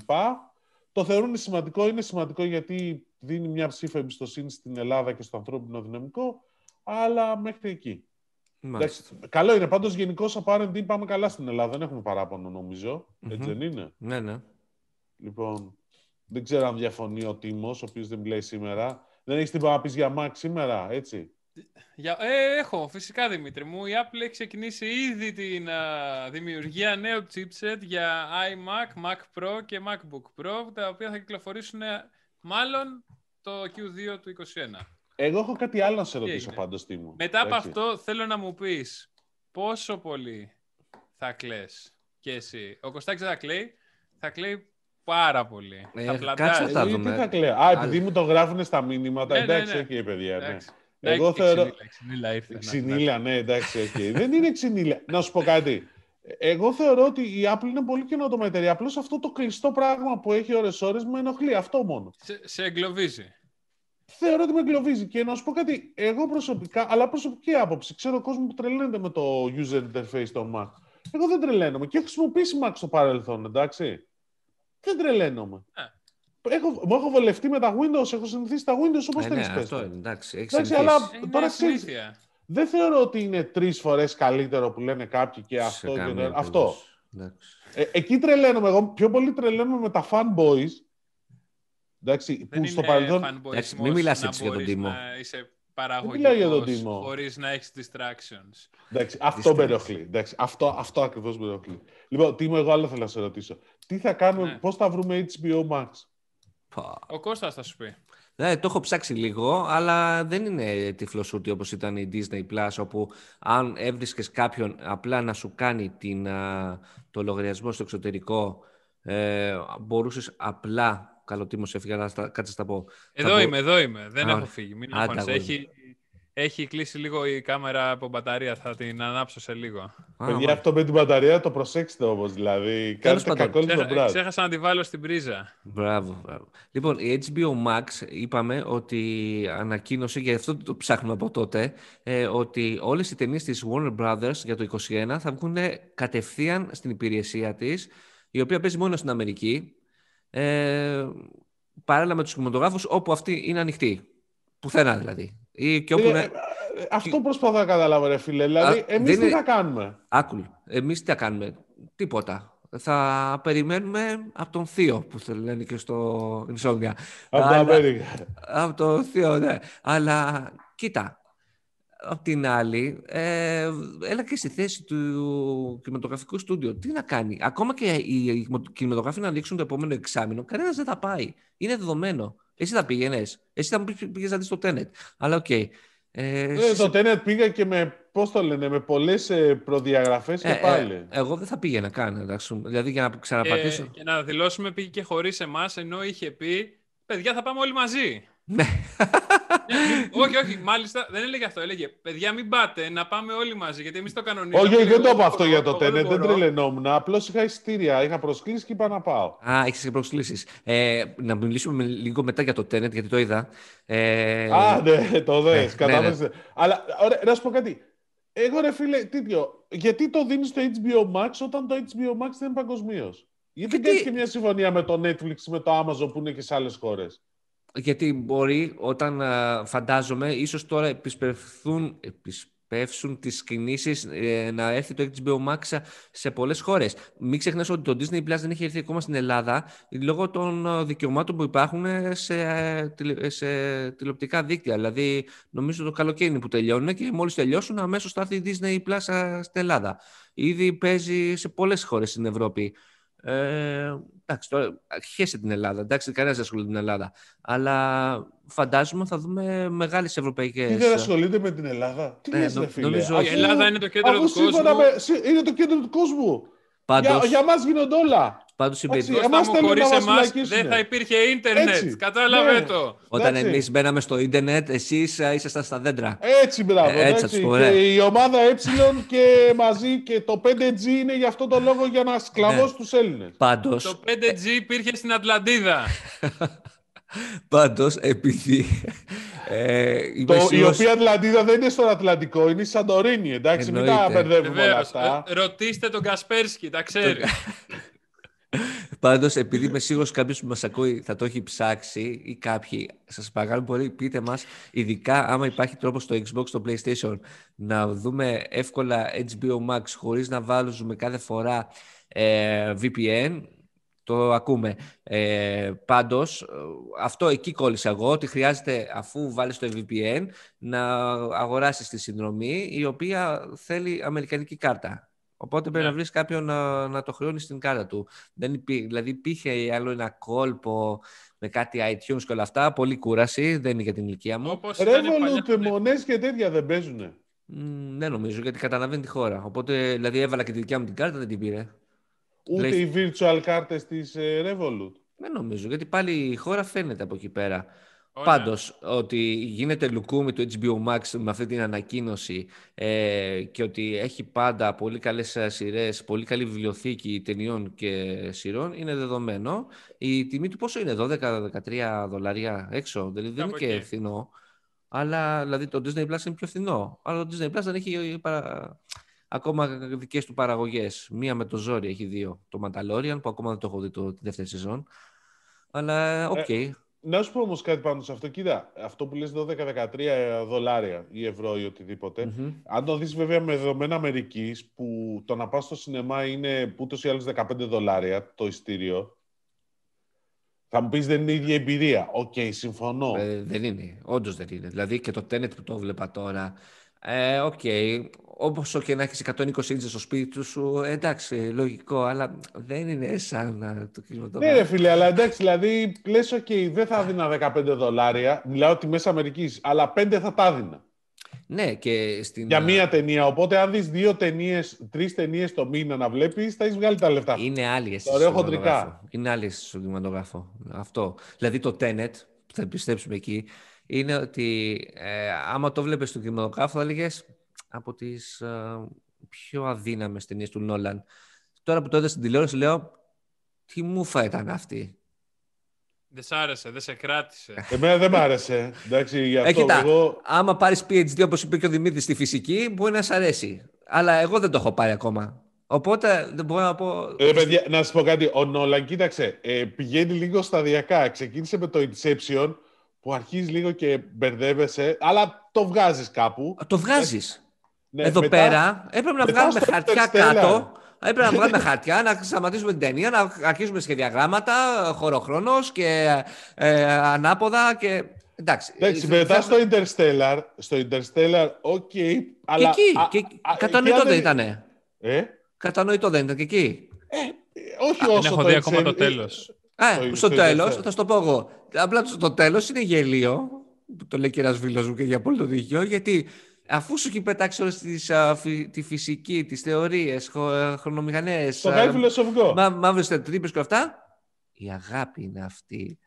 Το θεωρούν σημαντικό, είναι σημαντικό γιατί δίνει μια ψήφα εμπιστοσύνη στην Ελλάδα και στο ανθρώπινο δυναμικό αλλά μέχρι εκεί. καλό είναι. Πάντως γενικώς από R&D πάμε καλά στην Ελλάδα. Δεν έχουμε παράπονο Έτσι δεν είναι; Ναι, ναι. Λοιπόν, δεν ξέρω αν διαφωνεί ο Τίμος, ο οποίος δεν μιλάει σήμερα. Δεν έχεις τίποτα να πεις για Mac σήμερα, έτσι; Για, ε, έχω, φυσικά Δημήτρη μου. Η Apple έχει ξεκινήσει ήδη την δημιουργία νέου chipset για iMac, Mac Pro και MacBook Pro, τα οποία θα κυκλοφορήσουν μάλλον το Q2 του 2021. Εγώ έχω κάτι άλλο να σε ρωτήσω πάντως, Τίμου. Μετά από αυτό θέλω να μου πεις πόσο πολύ θα κλαις και εσύ. Ο Κωστάκης θα κλαίει, θα κλαίει πάρα πολύ. Ε, θα πλαντάζει. Θα ε, τι θα κλαίει. Α, επειδή μου το γράφουν στα μήνυματα. Ναι, ναι εντάξει, ναι, ναι. παιδιά. Ναι. Εγώ θεωρώ... Ξυνήλα ήρθε. Ξυνήλα, ναι, εντάξει, okay. Δεν είναι ξυνήλα. Να σου πω κάτι. Εγώ θεωρώ ότι η Apple είναι πολύ καινοτόμα εταιρεία. Απλώς αυτό το κλειστό πράγμα που έχει ώρες-ώρες με ενοχλεί. Αυτό μόνο. Σε, σε εγκλωβίζει θεωρώ ότι με εγκλωβίζει. Και να σου πω κάτι, εγώ προσωπικά, αλλά προσωπική άποψη, ξέρω κόσμο που τρελαίνεται με το user interface των Mac. Εγώ δεν τρελαίνομαι και έχω χρησιμοποιήσει Mac στο παρελθόν, εντάξει. Δεν τρελαίνομαι. Ε. Έχω, μου έχω βολευτεί με τα Windows, έχω συνηθίσει τα Windows όπως ε, θέλεις ναι, αυτό, εντάξει, έχει εντάξει, αλλά τώρα ξέρεις, δεν θεωρώ ότι είναι τρεις φορές καλύτερο που λένε κάποιοι και αυτό και το... Αυτό. Ε, εκεί τρελαίνομαι εγώ, πιο πολύ τρελαίνομαι με τα fanboys Εντάξει, δεν που στο παρελθόν. Μην μιλάς έτσι για τον Τίμο. Να είσαι παραγωγικός χωρίς να έχεις distractions. Εντάξει, αυτό με ενοχλεί. αυτό, αυτό ακριβώς με ενοχλεί. Λοιπόν, Τίμο, εγώ άλλο θέλω να σε ρωτήσω. Τι θα κάνουμε, ναι. πώς θα βρούμε HBO Max; Ο Κώστας θα σου πει. Ναι, το έχω ψάξει λίγο, αλλά δεν είναι τυφλοσούτη όπως ήταν η Disney Plus, όπου αν έβρισκες κάποιον απλά να σου κάνει την, το λογαριασμό στο εξωτερικό, ε, μπορούσες απλά Καλό τίμο έφυγε, αλλά κάτσε στα πω. Εδώ είμαι, εδώ είμαι. Δεν έχω φύγει. Μην Έχει, έχει κλείσει λίγο η κάμερα από μπαταρία. Θα την ανάψω σε λίγο. Παιδιά, αυτό με την μπαταρία το προσέξτε όμως. Δηλαδή, κάνετε κακό στον Brad. Ξέχασα να τη βάλω στην πρίζα. Μπράβο, μπράβο. Λοιπόν, η HBO Max είπαμε ότι ανακοίνωσε, και αυτό το ψάχνουμε από τότε, ε, ότι όλες οι ταινίες της Warner Brothers για το 2021 θα βγουν κατευθείαν στην υπηρεσία της, η οποία παίζει μόνο στην Αμερική ε, παράλληλα με τους κινηματογράφους όπου αυτή είναι ανοιχτή. Πουθενά δηλαδή. Ή και όπου ε, ε, αυτό προσπαθώ να καταλάβω ρε φίλε. Δηλαδή Α, εμείς τι θα κάνουμε; Άκουλ. Εμείς τι θα κάνουμε; Τίποτα. Θα περιμένουμε από τον Θείο που θα λένε και στο Ινσόμια. Από τον Αμέρικα. Από τον Θείο, ναι. Αλλά κοίτα, Απ' την άλλη, ε, έλα και στη θέση του κινηματογραφικού στούντιο. Τι να κάνει; Ακόμα και οι κινηματογράφοι να ανοίξουν το επόμενο εξάμεινο, κανένας δεν θα πάει. Είναι δεδομένο. Εσύ θα πήγαινες. Εσύ θα πήγες να δεις το Tenet. Αλλά OK. Okay. Ε, ε, το Tenet πήγα και με, πώς το λένε, με πολλές ε, προδιαγραφές και ε, πάλι. εγώ δεν θα πήγαινα καν, εντάξει. Δηλαδή για να ξαναπατήσω. και να δηλώσουμε πήγε και χωρίς εμάς, ενώ είχε πει παιδιά θα πάμε όλοι μαζί. Ναι. Ε, όχι, όχι, μάλιστα δεν έλεγε αυτό. Έλεγε, παιδιά μην πάτε, να πάμε όλοι μαζί, γιατί εμείς το κανονίζουμε. Όχι, όχι, δεν το Εγώ είπα αυτό μπορώ, για το εγώ Tenet, δεν μπορώ. τρελαινόμουν. Απλώς είχα εισιτήρια, είχα προσκλήσεις και είπα να πάω. Α, έχεις και προσκλήσεις. Ε, να μιλήσουμε με- λίγο μετά για το Tenet, γιατί το είδα. Ε, Α, ναι, το ναι, δες. ναι, Κατάλαβες. Αλλά ωραία, να σου πω κάτι. Εγώ ρε φίλε, τέτοιο, γιατί το δίνεις στο HBO Max όταν το HBO Max δεν είναι παγκοσμίως; Γιατί δεν Γιατί- κάνεις και μια συμφωνία με το Netflix, με το Amazon που είναι και σε άλλες χώρες; Γιατί μπορεί όταν α, φαντάζομαι, ίσως τώρα επισπευθούν, επισπεύσουν τις κινήσεις ε, να έρθει το HBO Max σε πολλές χώρες. Μην ξεχνάς ότι το Disney Plus δεν έχει έρθει ακόμα στην Ελλάδα λόγω των ε, δικαιωμάτων που υπάρχουν σε, ε, τηλε- σε τηλεοπτικά δίκτυα. Δηλαδή, νομίζω το καλοκαίρι είναι που τελειώνουν και μόλις τελειώσουν αμέσως θα έρθει η Disney Plus α, στην Ελλάδα. Ήδη παίζει σε πολλές χώρες στην Ευρώπη. Ε, εντάξει, τώρα χέσε την Ελλάδα. Εντάξει, κανένας δεν ασχολείται με την Ελλάδα. Αλλά φαντάζομαι θα δούμε μεγάλες ευρωπαϊκές. Τι δεν ασχολείται με την Ελλάδα. Τι Ε, λες, νο- ρε φίλε; νομίζω Η όχι. Ελλάδα είναι το κέντρο αφού του σύμφωνα κόσμου. με- σύ- είναι το κέντρο του κόσμου. Πάντω, Για, για μας γίνονται όλα. Πάντως η Εντάξει, περίπτωση- Κώστα εμάς μου, θέλουν χωρίς να μας εμάς φυλακίσουνε. δεν θα υπήρχε ίντερνετ. Έτσι. Κατάλαβε Ναι. το. όταν εντάξει. εμείς μπαίναμε στο ίντερνετ, εσείς ήσασταν στα δέντρα. Έτσι, μπράβο. Ε, έτσι, έτσι. θα τους πω, ναι. και η ομάδα Ε και μαζί και το 5G είναι για αυτό το λόγο για να σκλαβώσει τους Έλληνες. Πάντω, Το 5G υπήρχε στην Ατλαντίδα. πάντως, επειδή. Ε, είμαι Το, η σίγουρος- οποία Ατλαντίδα δεν είναι στον Ατλαντικό, είναι η Σαντορίνη. Εντάξει, μην τα Εννοείται. μπερδεύουμε όλα Βεβαίως. αυτά. Ε, Ρωτήστε τον Κασπέρσκι, τα ξέρει. Πάντως, επειδή είμαι σίγουρος κάποιος που μας ακούει θα το έχει ψάξει ή κάποιοι, σας παρακαλώ πολύ πείτε μας, ειδικά άμα υπάρχει τρόπος στο Xbox, στο PlayStation, να δούμε εύκολα HBO Max χωρίς να βάλουμε κάθε φορά ε, VPN, το ακούμε. Ε, πάντως, ε, αυτό εκεί κόλλησα εγώ, ότι χρειάζεται αφού βάλεις το VPN να αγοράσεις τη συνδρομή η οποία θέλει αμερικανική κάρτα. Οπότε πρέπει Ναι. να βρεις κάποιον να, να το χρεώνεις στην κάρτα του. Δεν υπή, δηλαδή υπήρχε άλλο ένα κόλπο με κάτι iTunes και όλα αυτά. Πολύ κούραση, δεν είναι για την ηλικία μου. Όπως ήταν παλιά Revolut, το Netflix. μονές και τέτοια δεν παίζουνε. Μ, δεν νομίζω, γιατί καταλαβαίνει τη χώρα. Οπότε, δηλαδή, έβαλα και τη δικιά μου την κάρτα, δεν την πήρε. Ούτε Λέει- οι virtual κάρτες της ε, Revolut. Δεν νομίζω, γιατί πάλι η χώρα φαίνεται από εκεί πέρα. Ωραία. Πάντως, ότι γίνεται λουκούμι το HBO Max με αυτή την ανακοίνωση ε, και ότι έχει πάντα πολύ καλές ε, σειρές, πολύ καλή βιβλιοθήκη ταινιών και σειρών, είναι δεδομένο. Η τιμή του πόσο είναι, 12-13 δολάρια έξω, δηλαδή δεν είναι Κάπου και εκεί. φθηνό. Αλλά δηλαδή το Disney Plus είναι πιο φθηνό. Αλλά το Disney Plus δεν έχει παρα... ακόμα δικές του παραγωγές. Μία με το ζόρι έχει δύο. Το Mandalorian που ακόμα δεν το έχω δει το, τη δεύτερη σεζόν. Αλλά οκ. Να σου πω όμως κάτι πάνω σε αυτό. Κοίτα, αυτό που λες 12-13 δολάρια ή ευρώ ή οτιδήποτε. Μμμ. Αν το δεις βέβαια με δεδομένα Αμερικής, που το να πας στο σινεμά είναι ούτως ή άλλως 15 δολάρια το εισιτήριο. Θα μου πεις δεν είναι η ίδια εμπειρία. Οκ, συμφωνώ. Ε, δεν είναι. Όντως δεν είναι. Δηλαδή και το Tenet που το 'βλεπα τώρα. Ε, οκ. Όπως και να έχει 120 ίντσες στο σπίτι σου, ε, εντάξει, λογικό, αλλά δεν είναι σαν ε, το Ναι, ρε κινηματογράφο. φίλε, αλλά εντάξει, δηλαδή λες, οκ, δεν θα έδινα 15 δολάρια. Μιλάω τιμές Αμερικής, αλλά 5 θα τα έδινα. Ναι, και στην. Για μία ταινία. Οπότε, αν δεις δύο ταινίες, τρεις ταινίες το μήνα να βλέπεις, θα έχεις βγάλει τα λεφτά. Είναι άλλη αίσθηση. Το ωραίο στον χοντρικά. κινηματογράφο. Είναι άλλη αίσθηση στον κινηματογράφο. Αυτό. Δηλαδή το Tenet, που θα πιστέψουμε εκεί, είναι ότι ε, άμα το βλέπεις στον κινηματογράφο θα έλεγες από τις ε, πιο αδύναμες ταινίες του Νόλαν. Τώρα που το είδα στην τηλεόραση λέω τι μούφα ήταν αυτή. Δεν σ' άρεσε, δεν σε κράτησε. Εμένα δεν μ' άρεσε. Εντάξει, γι' Ε, αυτό κοίτα, εγώ. άμα πάρεις PhD όπως είπε και ο Δημήτρης στη φυσική μπορεί να σ' αρέσει. Αλλά εγώ δεν το έχω πάρει ακόμα. Οπότε δεν μπορώ να πω... Ε, παιδιά, να σας πω κάτι. Ο Νόλαν, κοίταξε, ε, πηγαίνει λίγο σταδιακά. Ξεκίνησε με το Inception, που αρχίζει λίγο και μπερδεύεσαι, αλλά το βγάζεις κάπου. Το βγάζεις; Ναι, Εδώ μετά- πέρα έπρεπε να μετά βγάλουμε στο χαρτιά Interstellar. κάτω. Έπρεπε να βγάλουμε χαρτιά, να σταματήσουμε την ταινία, να αρχίσουμε σχεδιαγράμματα, χωροχρόνος και ε, ανάποδα και... Εντάξει. Εντάξει, ε, μετά θα- στο Interstellar, στο Interstellar, OK, Και αλλά... εκεί, α, και, α, κατανοητό εκεί δεν αν ήτανε. Ε, Κατανοητό δεν ήταν και εκεί. όχι Δεν όσο έχω το δει ακόμα το Inception- τέλος. Ε, Το- στο το τέλος, Interstellar. θα σου το πω εγώ. Απλά στο τέλος είναι γελίο, που το λέει και ένας φίλος μου και για πολύ το δίκιο, γιατί αφού σου έχει πετάξει όλες τις, α, φυ- τη φυσική, τις θεωρίες, χο- χρονομηχανές, Το α, High φιλοσοφικό. Μα, μαύρες τρύπες και αυτά. Η αγάπη είναι αυτή.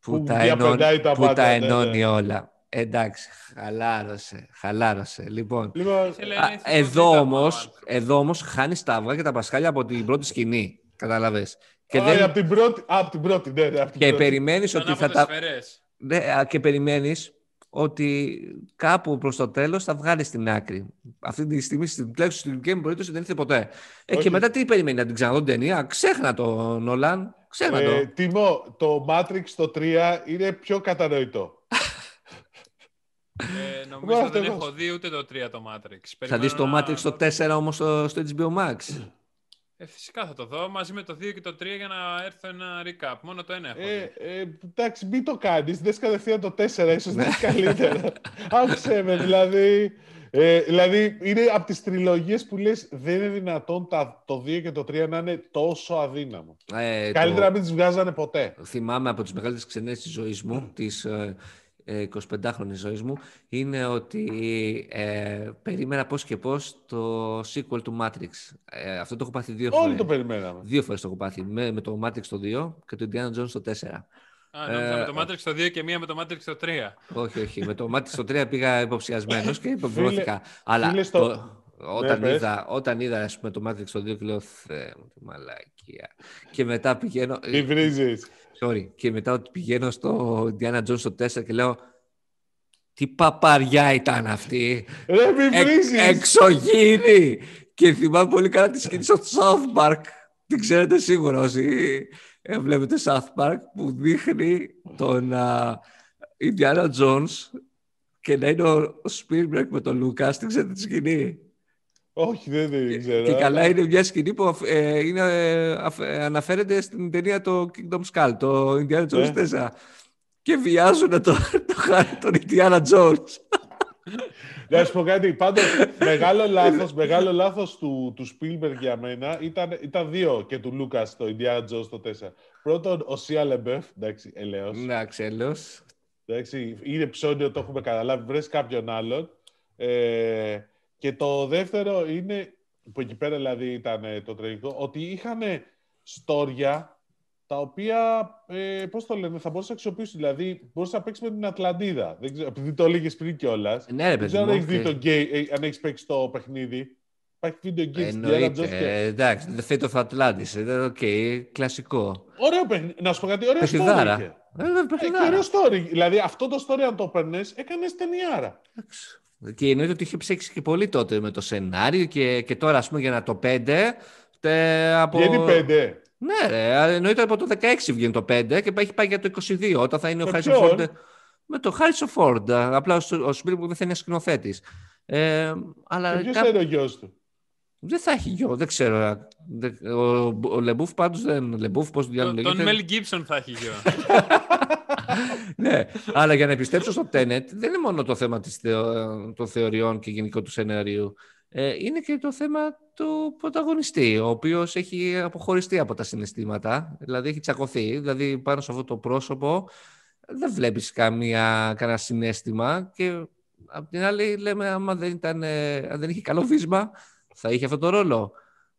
που, Που τα, διαπεντάει ενώνει, τα που πάντα, τα ναι, ενώνει ναι. όλα. Εντάξει, χαλάρωσε, χαλάρωσε. Λοιπόν, Λοιπόν, Ήθελε α, να ήθελε εδώ να όμως, δει τα εδώ όμως χάνεις τα αυγά και τα πασχάλια από την πρώτη σκηνή. Κατάλαβες. Και, α, δεν, από την πρώτη, α, από την πρώτη, ναι, ναι, από την και πρώτη. περιμένεις Ήταν ότι από θα τις τα... σφαιρές. Ναι, α, και περιμένεις ότι κάπου προς το τέλος θα βγάλει στην άκρη. Αυτή τη στιγμή, στην τουλάχιστον στην δική μου περίπτωση, δεν ήρθε ποτέ. Ε, Όχι. και μετά τι περιμένει, να την ξαναδώ την ταινία; Ξέχνα το, Νολάν. Ξέχνα Ε, το. Τίμω, το Matrix το 3 είναι πιο κατανοητό. Ε, νομίζω Μάλιστα, δεν εγώ. έχω δει ούτε το 3 το Matrix. Θα δεις το Περιμένω να- Matrix το 4 όμως στο, στο HBO Max. Ε, φυσικά θα το δω μαζί με το 2 και το 3 για να έρθω ένα recap. Μόνο το 1 έχω. Ε, ε, εντάξει, μην το κάνεις. Δες κατευθείαν το 4, ίσως να είναι καλύτερα. Άκουσε με, δηλαδή. Ε, δηλαδή, είναι από τις τριλογίες που λες: Δεν είναι δυνατόν τα, το 2 και το 3 να είναι τόσο αδύναμο. Ε, Καλύτερα το... να μην τις βγάζανε ποτέ. Θυμάμαι από τις μεγαλύτερες ξενέ της ζωής μου, τι 25χρονη ζωής μου είναι ότι ε, περίμενα πώς και πω το sequel του Matrix. Ε, αυτό το έχω πάθει δύο φορές. Όλοι το περιμέναμε. Δύο φορές το έχω πάθει. Με, με το Matrix το 2 και το Indiana Jones το 4. Α, νόμιζα ε, με το ε, Matrix το 2 και μία με το Matrix το 3. Όχι, όχι. Με το Matrix το 3 πήγα υποψιασμένος και υποβεβαιώθηκα. Αλλά στο... το, ναι, όταν, ναι, είδα, όταν είδα ας πούμε, το Matrix το 2 και λέω «Θεέ μου, μαλακία». Και μετά πηγαίνω... Τι. Sorry. Και μετά ότι πηγαίνω στο Indiana Jones το 4 και λέω τι παπαριά ήταν αυτή. Ρε, μη Εκ, βρίζεις. εξωγήινη. Και θυμάμαι πολύ καλά τη σκηνή στο South Park. Την ξέρετε σίγουρα όσοι ε, βλέπετε South Park που δείχνει τον α, Indiana Jones και να είναι ο, ο Spielberg με τον Lucas. Την ξέρετε τη σκηνή. Όχι, δεν την ξέρω. Και καλά είναι μια σκηνή που αφ- ε, είναι, ε, αφ- ε, αναφέρεται στην ταινία το Kingdom Skull, το Indiana Jones Ναι. 4. Και βιάζουν το, το, τον Indiana Jones. Να σου πω κάτι. Πάντως, μεγάλο λάθος, μεγάλο λάθος του, του Spielberg για μένα ήταν, ήταν δύο και του Lucas το Indiana Jones το 4. Πρώτον, ο Σία Λεμπεφ, εντάξει, ελέος. Να, ξέλος. Εντάξει, είναι ψώνιο, το έχουμε καταλάβει. Βρες κάποιον άλλον. Ε, και το δεύτερο είναι, που εκεί πέρα δηλαδή ήταν ε, το τραγικό, ότι είχαν στόρια τα οποία, ε, πώς το λένε, θα μπορούσες να αξιοποιήσεις. Δηλαδή, μπορούσες να παίξεις με την Ατλαντίδα. Δεν ξέρω, επειδή το έλεγες πριν κιόλας. Ναι, ρε Δεν παιδί ξέρω αν μου. έχεις δει και- το game, ε, αν έχεις παίξει το παιχνίδι. Υπάρχει video game στην Indiana Εννοείται. Jones και... Ε, Εντάξει, The Fate of Atlantis. ε, Οκ, κλασικό. Ωραίο παιχνίδι. Να σου πω κάτι, ωραίο story Παιχνιδάρα. είχε. Ε, Ε, και παιχνιδάρα. ωραίο story. Δηλαδή, αυτό το story, αν το παίρνες, έκανες ταινιάρα. Εντάξει. Και εννοείται ότι είχε παίξει και πολύ τότε με το σενάριο και, και τώρα, ας πούμε, για να το 5. Τε, από... Γιατί πέντε; Ναι, ρε, εννοείται από το 16 βγαίνει το 5 και έχει πάει για το 22, όταν θα είναι ο Με Harrison ποιον; Ford. Με το Harrison Ford. Απλά ο, ο Spielberg δεν θα είναι σκηνοθέτης. Ε, αλλά Και ποιος κάπου- είναι ο γιος του; δεν θα έχει γιο, δεν ξέρω. Δεν- Ο, ο Λεμπούφ πάντως δεν. Λεμπούφ, πώς Τον, λέγεται. τον Mel Gibson θα έχει γιο. ναι, αλλά για να επιστρέψω στο Tenet, δεν είναι μόνο το θέμα της θεω... των θεωριών και γενικό του σενάριου. Ε, είναι και το θέμα του πρωταγωνιστή, ο οποίος έχει αποχωριστεί από τα συναισθήματα, δηλαδή έχει τσακωθεί, δηλαδή πάνω σε αυτό το πρόσωπο δεν βλέπεις καμία, κανένα συνέστημα και απ' την άλλη λέμε άμα δεν, ήταν, ε, αν δεν είχε καλό βίσμα θα είχε αυτό το ρόλο.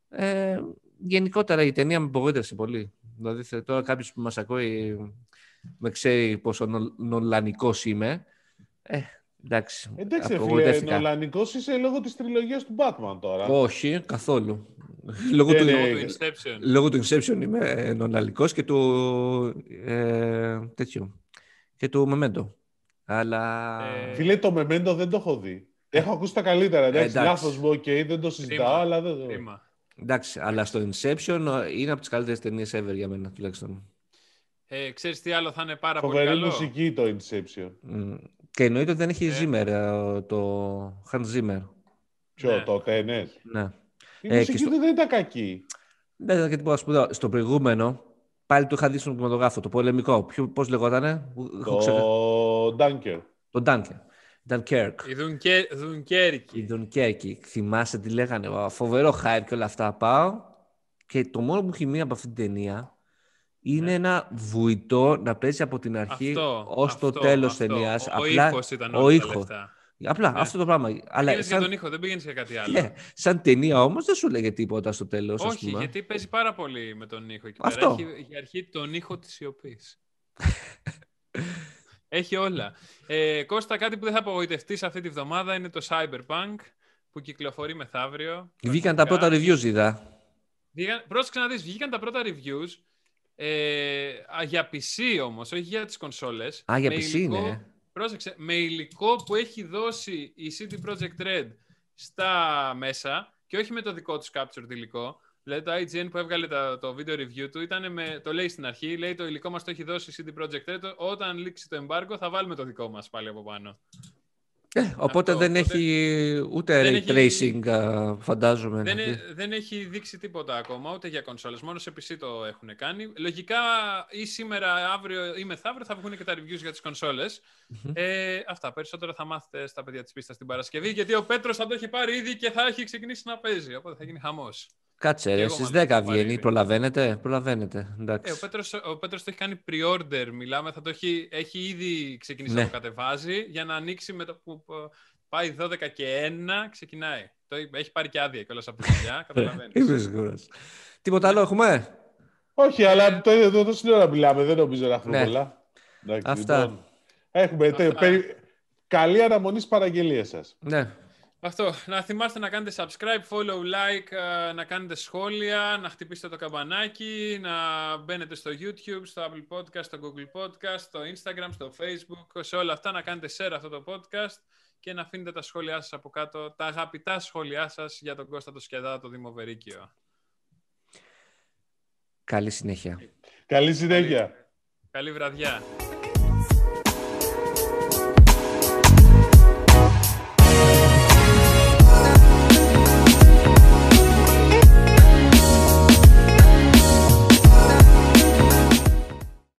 Ε, γενικότερα η ταινία με απογοήτευσε πολύ. Δηλαδή θε- τώρα κάποιος που μας ακούει με ξέρει πόσο νο, νολανικός είμαι. Ε, εντάξει, Εντάξει, ρε φίλε, απογοητεύτηκα. νολανικός είσαι λόγω της τριλογίας του Batman τώρα. Όχι, καθόλου. λόγω, Δεν του, είναι. Το Inception. λόγω του Inception είμαι ε, νολανικός και του ε, τέτοιου. Και του Memento. Αλλά... Ε, Φίλε, το Memento δεν το έχω δει. Έχω ακούσει τα καλύτερα. Εντάξει, εντάξει. λάθος μου, οκ, δεν το συζητάω, Κρίμα. αλλά δεν το. Κρίμα. Εντάξει, αλλά στο Inception ε, είναι από τις καλύτερες ταινίες ever για μένα τουλάχιστον. Ε, ξέρεις τι άλλο θα είναι πάρα πολύ Φοβερή καλό; μουσική το Inception. Μμ. Και εννοείται ότι δεν έχει Ε. Zimmer, ε, το Hans Zimmer. Ποιο, Ναι. το Tenet. Ναι. Η Ε, μουσική και στο- του δεν ήταν κακή. Δεν ήταν και τίποτα σπουδαίο. Στο προηγούμενο, πάλι το είχα δει στον κινηματογράφο, το πολεμικό. Ποιο, πώς λεγότανε, έχω ξεχάσει. Το Dunker. Το Dunker. Dunkirk. Η Δουνκέ... Δουνκέρκη. Η Dunkirk. Θυμάσαι τι λέγανε. «Ω, Φοβερό hype και όλα αυτά. Πάω και το μόνο που μου έχει μείνει από αυτή την ταινία είναι Ναι. ένα βουητό να παίζει από την αρχή Αυτό, ως το αυτό, τέλος αυτό. ταινίας. Ο, Απλά, ο ήχος ήταν ο όλα τα ήχος. λεφτά. Απλά Ναι. αυτό το πράγμα. Αλλά Πήγαινες για σαν, τον ήχο, δεν πήγαινες για κάτι άλλο. ναι, σαν ταινία όμως δεν σου λέγε τίποτα στο τέλος. ας Όχι, πούμε. γιατί παίζει πάρα πολύ με τον ήχο εκεί Αυτό. πέρα. Έχει για αρχή τον ήχο της σιωπής. Έχει όλα. Ε, Κώστα, κάτι που δεν θα απογοητευτεί αυτή τη βδομάδα είναι το Cyberpunk που κυκλοφορεί μεθαύριο. Βγήκαν τα πρώτα reviews, είδα. Βγήκαν, πρόσεξε να δεις, βγήκαν τα πρώτα reviews ε, για PC όμως, όχι για τις κονσόλες. Α, για PC είναι. Πρόσεξε, με υλικό που έχει δώσει η CD Projekt Red στα μέσα και όχι με το δικό τους captured υλικό. Δηλαδή το IGN που έβγαλε το, το video review του ήταν με, το λέει στην αρχή, λέει το υλικό μας το έχει δώσει η CD Projekt Red, όταν λήξει το embargo θα βάλουμε το δικό μας πάλι από πάνω. Ε, οπότε δεν έχει ούτε ray tracing, φαντάζομαι. Δεν, δεν έχει δείξει τίποτα ακόμα, ούτε για κονσόλες. Μόνο σε PC το έχουν κάνει. Λογικά ή σήμερα, αύριο ή μεθαύριο θα βγουν και τα reviews για τις κονσολες Ε, αυτά. Περισσότερα θα μάθετε στα παιδιά της πίστας την Παρασκευή, γιατί ο Πέτρος θα το έχει πάρει ήδη και θα έχει ξεκινήσει να παίζει. Οπότε θα γίνει χαμός. Κάτσε ρε, στις 10 βγαίνει, προλαβαίνετε, προλαβαίνετε. Ε, ο, Πέτρος, ο Πέτρος το έχει κάνει pre-order, μιλάμε, θα το έχει, έχει ήδη ξεκινήσει ναι. να το κατεβάζει για να ανοίξει με το που πάει 12 και 1, ξεκινάει. Το, έχει πάρει και άδεια κιόλας από τη δουλειά, καταλαβαίνεις. Είμαι σίγουρος. Τίποτα άλλο έχουμε; Όχι, αλλά το ίδιο τόση ώρα μιλάμε, δεν νομίζω να έχουμε ναι. πολλά. Αυτά. Λοιπόν, έχουμε, Αυτά. Περι... Καλή αναμονή στις παραγγελίες σας. Ναι. Αυτό. Να θυμάστε να κάνετε subscribe, follow, like, ε, να κάνετε σχόλια, να χτυπήσετε το καμπανάκι, να μπαίνετε στο YouTube, στο Apple Podcast, στο Google Podcast, στο Instagram, στο Facebook, σε όλα αυτά να κάνετε share αυτό το podcast και να αφήνετε τα σχόλιά σας από κάτω, τα αγαπητά σχόλιά σας για τον Κώστα το Σκεδά, το Δημοβερίκιο. Καλή συνέχεια. Καλή συνέχεια. Καλή βραδιά.